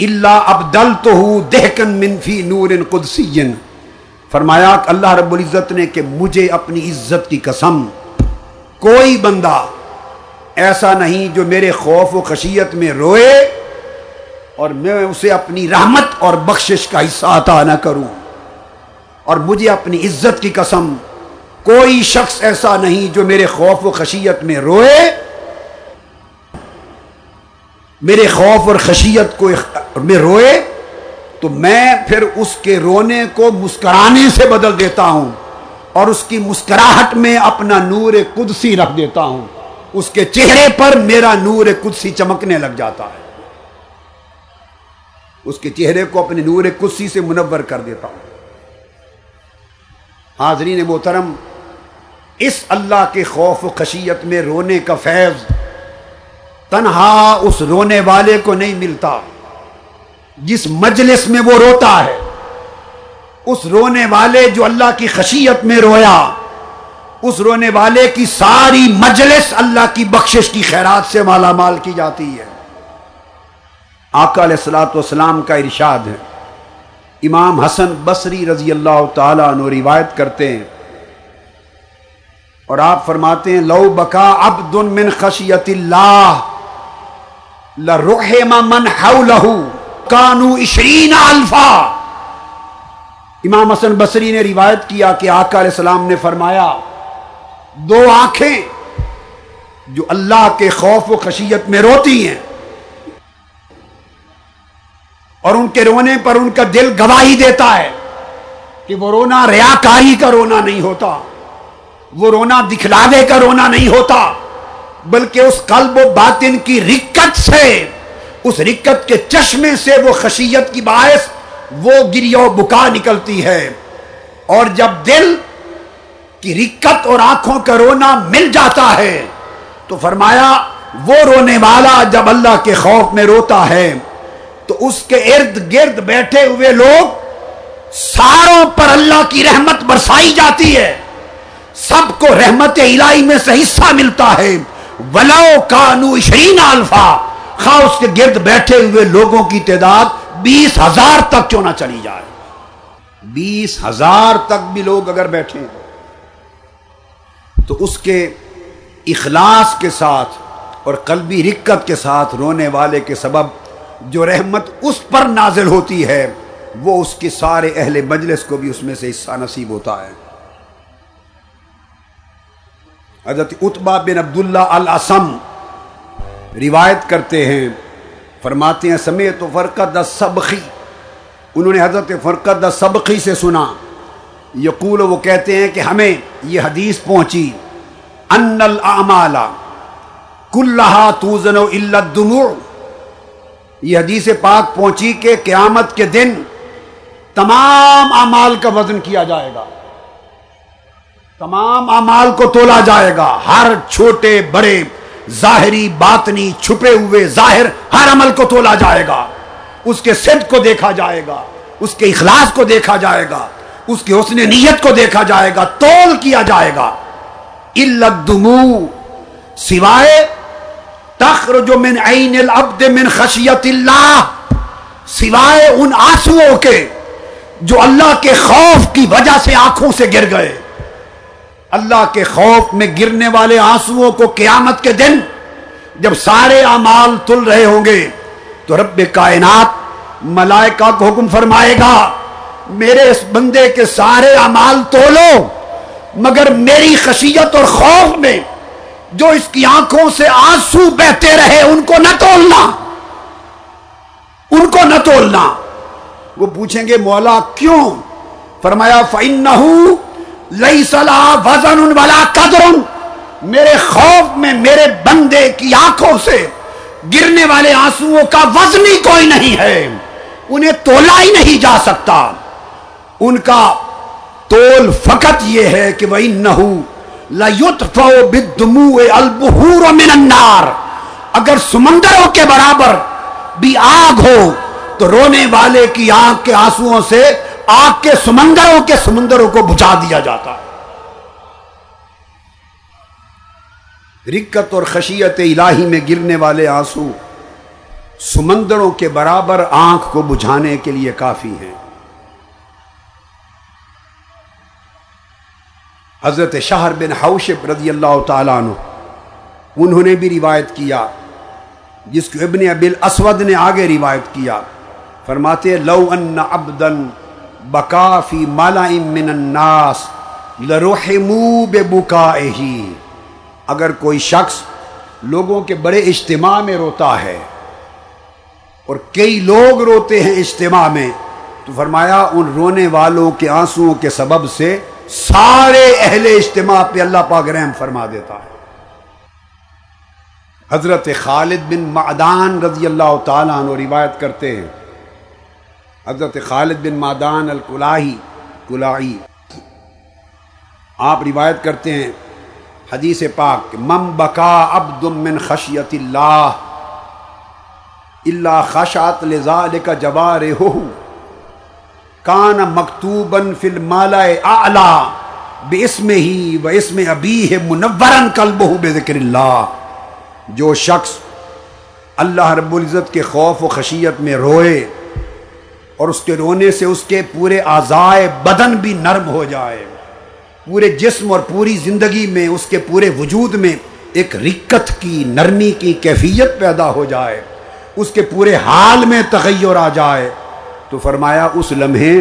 اللہ ابدل تو دہکن منفی نور قدسی۔ فرمایا کہ اللہ رب العزت نے کہ مجھے اپنی عزت کی قسم، کوئی بندہ ایسا نہیں جو میرے خوف و خشیت میں روئے اور میں اسے اپنی رحمت اور بخشش کا حصہ عطا نہ کروں۔ اور مجھے اپنی عزت کی قسم، کوئی شخص ایسا نہیں جو میرے خوف و خشیت میں روئے۔ میرے خوف اور خشیت کو میں روئے تو میں پھر اس کے رونے کو مسکرانے سے بدل دیتا ہوں اور اس کی مسکراہٹ میں اپنا نور قدسی رکھ دیتا ہوں۔ اس کے چہرے پر میرا نور قدسی چمکنے لگ جاتا ہے۔ اس کے چہرے کو اپنے نور قدسی سے منور کر دیتا ہوں۔ حاضرین محترم، اس اللہ کے خوف و خشیت میں رونے کا فیض تنہا اس رونے والے کو نہیں ملتا جس مجلس میں وہ روتا ہے۔ اس رونے والے جو اللہ کی خشیت میں رویا، اس رونے والے کی ساری مجلس اللہ کی بخشش کی خیرات سے مالا مال کی جاتی ہے۔ آقا علیہ السلاۃ والسلام کا ارشاد ہے۔ امام حسن بصری رضی اللہ تعالیٰ عنہ روایت کرتے ہیں۔ اور آپ فرماتے ہیں، لو بکا عبد من خشیت اللہ لرحم من حولہ کانو عشرین الفا۔ امام حسن بصری نے روایت کیا کہ آقا علیہ السلام نے فرمایا، دو آنکھیں جو اللہ کے خوف و خشیت میں روتی ہیں اور ان کے رونے پر ان کا دل گواہی دیتا ہے کہ وہ رونا ریاکاری کا رونا نہیں ہوتا، وہ رونا دکھلاوے کا رونا نہیں ہوتا، بلکہ اس قلب و باطن کی رکت سے، اس رکت کے چشمے سے وہ خشیت کی باعث وہ گریو بکا نکلتی ہے۔ اور جب دل کی رکت اور آنکھوں کا رونا مل جاتا ہے تو فرمایا، وہ رونے والا جب اللہ کے خوف میں روتا ہے۔ تو اس کے ارد گرد بیٹھے ہوئے لوگ ساروں پر اللہ کی رحمت برسائی جاتی ہے۔ سب کو رحمت الہی میں سے حصہ ملتا ہے۔ ولو کانو شرین الفا خواہ اس کے گرد بیٹھے ہوئے لوگوں کی تعداد بیس ہزار تک کیوں نہ چلی جائے۔ بیس ہزار تک بھی لوگ اگر بیٹھے تو اس کے اخلاص کے ساتھ اور قلبی رکت کے ساتھ رونے والے کے سبب جو رحمت اس پر نازل ہوتی ہے، وہ اس کے سارے اہل مجلس کو بھی اس میں سے حصہ نصیب ہوتا ہے۔ حضرت اتبا بن عبداللہ الاسم روایت کرتے ہیں، فرماتے ہیں، سمیت فرقت سبخی انہوں نے حضرت فرقت سبخی سے سنا۔ یقول، وہ کہتے ہیں کہ ہمیں یہ حدیث پہنچی۔ ان الاعمال کلہا توزن الا الدموع۔ یہ حدیث پاک پہنچی کہ قیامت کے دن تمام اعمال کا وزن کیا جائے گا۔ تمام اعمال کو تولا جائے گا۔ ہر چھوٹے، بڑے، ظاہری، باطنی، چھپے ہوئے، ظاہر، ہر عمل کو تولا جائے گا۔ اس کے صد کو دیکھا جائے گا۔ اس کے اخلاص کو دیکھا جائے گا۔ اس کے حسن نیت کو دیکھا جائے گا۔ تول کیا جائے گا۔ سوائے تخرج من عین العبد من خشیت اللہ، سوائے ان آنسوؤں کے جو اللہ کے خوف کی وجہ سے آنکھوں سے گر گئے۔ اللہ کے خوف میں گرنے والے آنسوؤں کو قیامت کے دن جب سارے اعمال تل رہے ہوں گے، تو رب کائنات ملائکہ کو حکم فرمائے گا، میرے اس بندے کے سارے اعمال تولو، مگر میری خشیت اور خوف میں جو اس کی آنکھوں سے آنسو بہتے رہے، ان کو نہ تولنا۔ ان کو نہ تولنا۔ وہ پوچھیں گے، مولا کیوں؟ فرمایا فائن نہ لئی سلا وزن والا قدر۔ میرے خوف میں میرے بندے کی آنکھوں سے گرنے والے آنسو کا وزن ہی کوئی نہیں ہے۔ انہیں تولا ہی نہیں جا سکتا۔ ان کا تول فقط یہ ہے کہ وہ نہو البہور من النار۔ اگر سمندروں کے برابر بھی آگ ہو، تو رونے والے کی آنکھ کے آنسو سے آگ کے سمندروں کے سمندروں کو بجھا دیا جاتا۔ ہے رکت اور خشیت الہی میں گرنے والے آنسو سمندروں کے برابر آنکھ کو بجھانے کے لیے کافی ہیں۔ حضرت شہر بن حوشب رضی اللہ تعالیٰ عنہ، انہوں نے بھی روایت کیا، جس کو ابن ابل اسود نے آگے روایت کیا، فرماتے لو ان ابدن بکافی مالا من الناس لرحمو بے بکا اگر کوئی شخص لوگوں کے بڑے اجتماع میں روتا ہے اور کئی لوگ روتے ہیں اجتماع میں، تو فرمایا، ان رونے والوں کے آنسوؤں کے سبب سے سارے اہل اجتماع پہ اللہ پاک رحم فرما دیتا ہے۔ حضرت خالد بن معدان رضی اللہ تعالیٰ عنہ روایت کرتے ہیں۔ حضرت خالد بن مادان الکلاہی، کلاہی۔ آپ روایت کرتے ہیں حدیث پاک مم بکا عبد من خشیت اللہ اللہ خشات لذالک کا جوار کان مکتوبن فل مالا اعلی بے اسم ہی و اسم ابی ہے منورن کلب بے ذکر اللہ۔ جو شخص اللہ رب العزت کے خوف و خشیت میں روئے اور اس کے رونے سے اس کے پورے آزائے بدن بھی نرم ہو جائے، پورے جسم اور پوری زندگی میں اس کے پورے وجود میں ایک رکت کی، نرمی کی کیفیت پیدا ہو جائے، اس کے پورے حال میں تغیر آ جائے۔ تو فرمایا، اس لمحے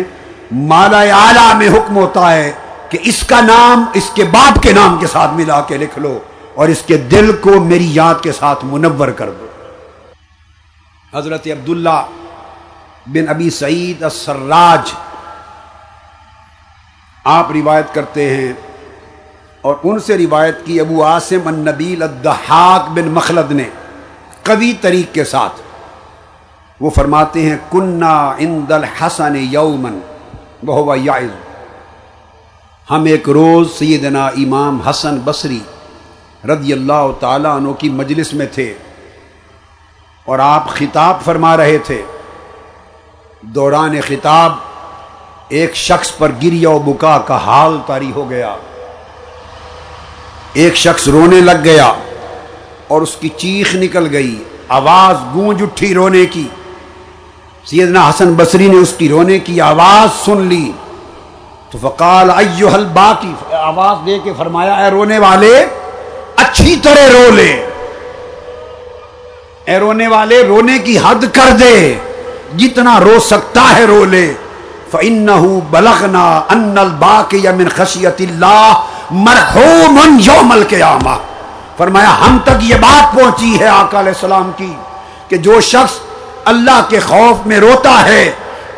مالا اعلیٰ میں حکم ہوتا ہے کہ اس کا نام اس کے باپ کے نام کے ساتھ ملا کے لکھ لو اور اس کے دل کو میری یاد کے ساتھ منور کر دو۔ حضرت عبداللہ بن ابی سعید السراج آپ روایت کرتے ہیں اور ان سے روایت کی ابو عاصم النبیل الدحاق بن مخلد نے قوی طریق کے ساتھ وہ فرماتے ہیں کنہ ان دل حسن یومن بہوا یائز ہم ایک روز سیدنا امام حسن بصری رضی اللہ تعالیٰ عنہ کی مجلس میں تھے اور آپ خطاب فرما رہے تھے۔ دوران خطاب ایک شخص پر گریا و بکا کا حال تاری ہو گیا۔ ایک شخص رونے لگ گیا اور اس کی چیخ نکل گئی، آواز گونج اٹھی رونے کی۔ سیدنا حسن بصری نے اس کی رونے کی آواز سن لی تو فقال ایو حل باقی آواز دے کے فرمایا، اے رونے والے، اچھی طرح رو لے۔ اے رونے والے، رونے کی حد کر دے۔ جتنا رو سکتا ہے رو لے۔ فَإِنَّهُ بَلَغْنَا أَنَّ الْبَاقِيَ مِنْ خَشِيَةِ اللَّهِ مَرْحُومٌ يَوْمَ الْقِيَامَةِ۔ فرمایا، ہم تک یہ بات پہنچی ہے آقا علیہ السلام کی کہ جو شخص اللہ کے خوف میں روتا ہے۔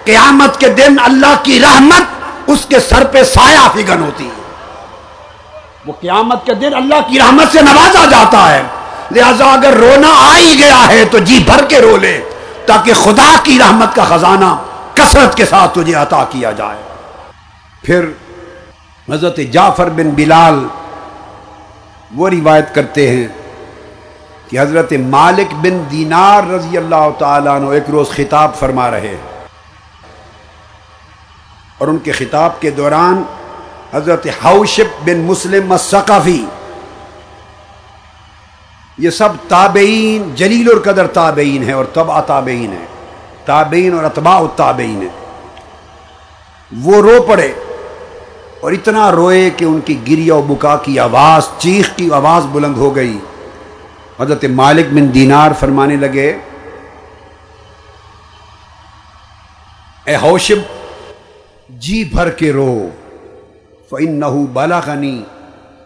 قیامت کے دن اللہ کی رحمت اس کے سر پہ سایہ فگن ہوتی ہے۔ وہ قیامت کے دن اللہ کی رحمت سے نوازا جاتا ہے۔ لہذا اگر رونا آ ہی گیا ہے تو جی بھر کے رو لے، تاکہ خدا کی رحمت کا خزانہ کثرت کے ساتھ تجھے عطا کیا جائے۔ پھر حضرت جعفر بن بلال وہ روایت کرتے ہیں کہ حضرت مالک بن دینار رضی اللہ تعالیٰ عنہ ایک روز خطاب فرما رہے اور ان کے خطاب کے دوران حضرت حوشب بن مسلم الثقافی یہ سب تابعین، جلیل القدر تابعین ہے اور تبع تابعین ہے تابعین اور اتباع التابعین ہے وہ رو پڑے اور اتنا روئے کہ ان کی گریا و بکا کی آواز، چیخ کی آواز بلند ہو گئی۔ حضرت مالک بن دینار فرمانے لگے، اے ہوشب جی بھر کے رو، فَإِنَّهُ بَلَغَنِي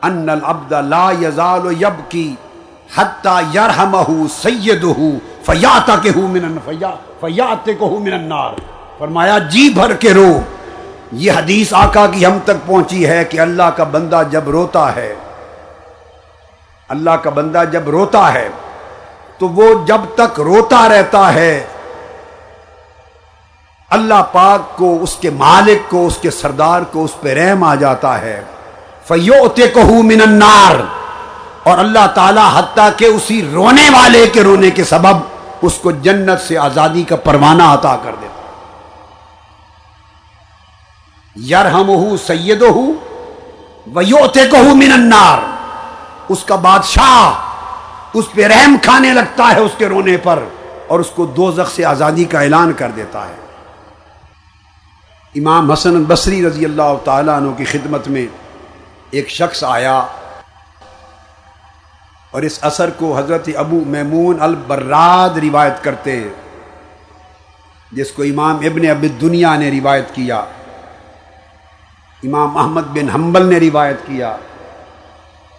أَنَّ الْعَبْدَ لَا يَزَالُ يَبْكِي حتیٰ یرحمہ سیدہ فیاتکہ من فیاتکہ من النار۔ فرمایا جی بھر کے رو۔ یہ حدیث آقا کی ہم تک پہنچی ہے کہ اللہ کا بندہ جب روتا ہے اللہ کا بندہ جب روتا ہے تو وہ جب تک روتا رہتا ہے، اللہ پاک کو، اس کے مالک کو، اس کے سردار کو اس پہ رحم آ جاتا ہے۔ فیوتے کہ من النار۔ اور اللہ تعالی حتیٰ کہ اسی رونے والے کے رونے کے سبب اس کو جنت سے آزادی کا پروانہ عطا کر دیتا یار ہم ہوں سید ہوں ویوتے کو من النار۔ اس کا بادشاہ اس پہ رحم کھانے لگتا ہے اس کے رونے پر اور اس کو دو سے آزادی کا اعلان کر دیتا ہے۔ امام حسن بصری رضی اللہ تعالیٰ عنہ کی خدمت میں ایک شخص آیا اور اس اثر کو حضرت ابو میمون البراد روایت کرتے ہیں، جس کو امام ابن اب دنیا نے روایت کیا، امام احمد بن حنبل نے روایت کیا۔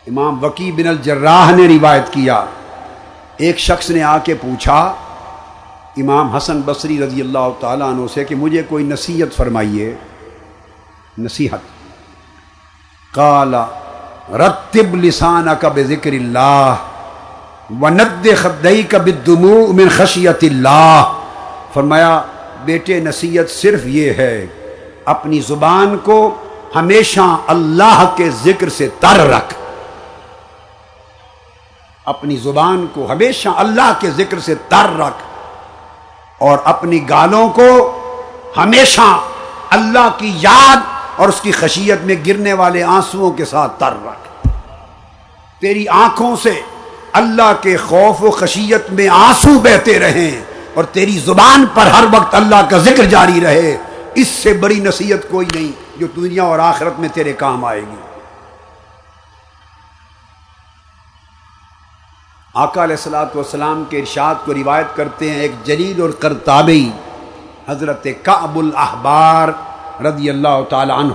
امام وکی بن الجراح نے روایت کیا۔ ایک شخص نے آ کے پوچھا، امام حسن بصری رضی اللہ تعالیٰ عنہ سے کہ مجھے کوئی نصیحت فرمائیے۔ نصیحت۔ کالا رتب لسان کا بے ذکر اللہ و ند خدئی کا بدمو من خشیت اللہ۔ فرمایا، بیٹے، نصیحت صرف یہ ہے، اپنی زبان کو ہمیشہ اللہ کے ذکر سے تر رکھ۔ اپنی زبان کو ہمیشہ اللہ کے ذکر سے تر رکھ اور اپنی گالوں کو ہمیشہ اللہ کی یاد اور اس کی خشیت میں گرنے والے آنسوؤں کے ساتھ تر رکھ۔ تیری آنکھوں سے اللہ کے خوف و خشیت میں آنسو بہتے رہیں اور تیری زبان پر ہر وقت اللہ کا ذکر جاری رہے۔ اس سے بڑی نصیحت کوئی نہیں جو دنیا اور آخرت میں تیرے کام آئے گی۔ آقا علیہ السلاۃ والسلام کے ارشاد کو روایت کرتے ہیں ایک جلیل اور کرتابی حضرت کعب الاحبار رضی اللہ تعالی عنہ۔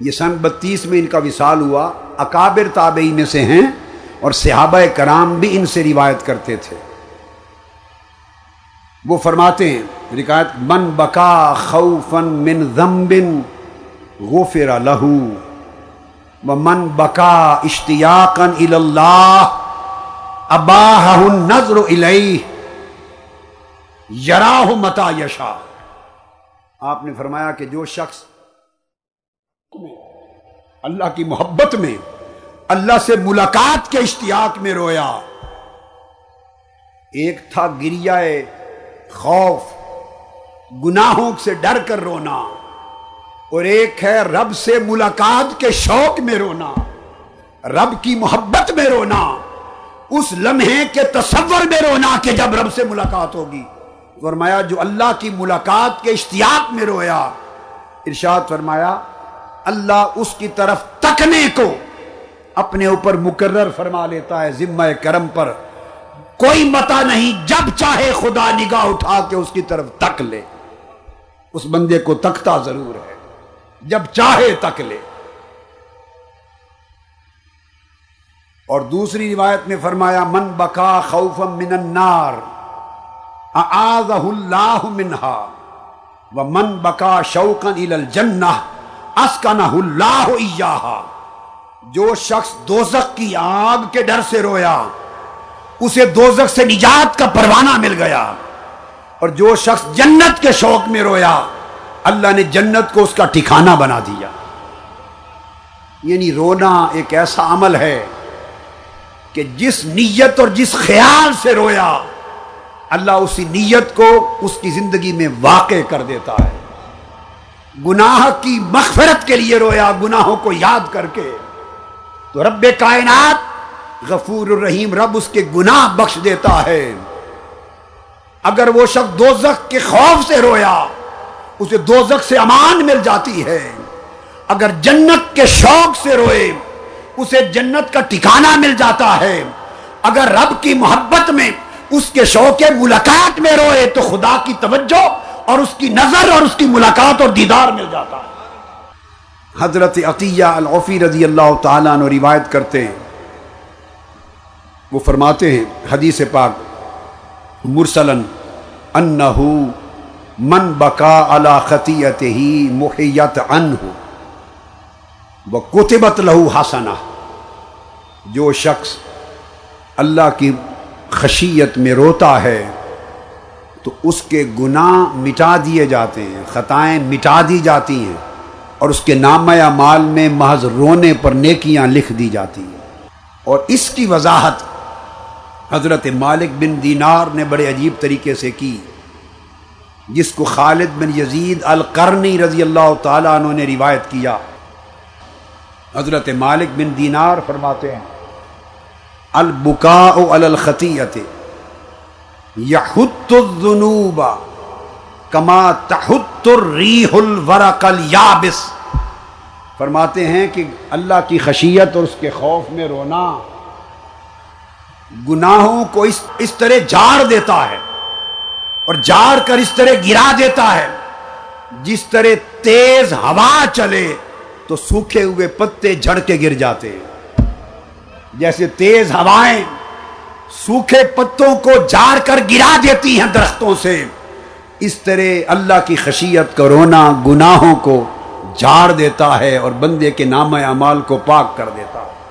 یہ سن بتیس میں ان کا وصال ہوا، اکابر تابعی میں سے ہیں اور صحابہ کرام بھی ان سے روایت کرتے تھے۔ وہ فرماتے ہیں، رکایت، من بکا خوفن من ذنبن غفر لہو۔ من بکا اشتیاقن اللہ اباہ نظر الیہ یراہ متا یشا آپ نے فرمایا کہ جو شخص اللہ کی محبت میں اللہ سے ملاقات کے اشتیاق میں رویا، ایک تھا گریا خوف، گناہوں سے ڈر کر رونا۔ اور ایک ہے رب سے ملاقات کے شوق میں رونا، رب کی محبت میں رونا، اس لمحے کے تصور میں رونا کہ جب رب سے ملاقات ہوگی۔ فرمایا، جو اللہ کی ملاقات کے اشتیاق میں رویا۔ ارشاد فرمایا، اللہ اس کی طرف تکنے کو اپنے اوپر مقرر فرما لیتا ہے ذمہ کرم پر۔ کوئی متا نہیں، جب چاہے خدا نگاہ اٹھا کے اس کی طرف تک لے۔ اس بندے کو تکتا ضرور ہے۔ جب چاہے تک لے۔ اور دوسری روایت میں فرمایا، من بکا خوف من النار اللہ منہا و من بکا شوقن الجنہ، اسکنہ اللہ ایاہا۔ جو شخص دوزخ کی آگ کے ڈر سے رویا، اسے دوزخ سے نجات کا پروانہ مل گیا۔ اور جو شخص جنت کے شوق میں رویا اللہ نے جنت کو اس کا ٹھکانہ بنا دیا۔ یعنی رونا ایک ایسا عمل ہے کہ جس نیت اور جس خیال سے رویا، اللہ اسی نیت کو اس کی زندگی میں واقع کر دیتا ہے۔ گناہ کی مغفرت کے لیے رویا گناہوں کو یاد کر کے۔ تو رب کائنات غفور الرحیم رب اس کے گناہ بخش دیتا ہے۔ اگر وہ شخص دوزخ کے خوف سے رویا اسے دوزخ سے امان مل جاتی ہے۔ اگر جنت کے شوق سے روئے، اسے جنت کا ٹھکانہ مل جاتا ہے۔ اگر رب کی محبت میں اس کے شوق ملاقات میں روئے، تو خدا کی توجہ اور اس کی نظر اور اس کی ملاقات اور دیدار مل جاتا ہے۔ حضرت عطیہ العفی رضی اللہ تعالیٰ نے روایت کرتے ہیں۔ وہ فرماتے ہیں، حدیث پاک، مرسلن انہو من بکا علا خطیت ہی محیت ان ہو وہ کتبت لہو حسنا جو شخص اللہ کی خشیت میں روتا ہے تو اس کے گناہ مٹا دیے جاتے ہیں، خطائیں مٹا دی جاتی ہیں، اور اس کے نام یا مال میں محض رونے پر نیکیاں لکھ دی جاتی ہیں۔ اور اس کی وضاحت حضرت مالک بن دینار نے بڑے عجیب طریقے سے کی۔ جس کو خالد بن یزید القرنی رضی اللہ تعالیٰ عنہ نے روایت کیا۔ حضرت مالک بن دینار فرماتے ہیں البکا الخطیت یحت الذنوب کما تحت الریح الورق الیابس۔ فرماتے ہیں کہ اللہ کی خشیت اور اس کے خوف میں رونا گناہوں کو اس اس طرح جاڑ دیتا ہے۔ اور جاڑ کر اس طرح گرا دیتا ہے۔ جس طرح تیز ہوا چلے تو سوکھے ہوئے پتے جھڑ کے گر جاتے۔ ہیں جیسے تیز ہوائیں سوکھے پتوں کو جاڑ کر گرا دیتی ہیں درختوں سے۔ اس طرح اللہ کی خشیت کا رونا گناہوں کو جاڑ دیتا ہے اور بندے کے نام اعمال کو پاک کر دیتا ہے۔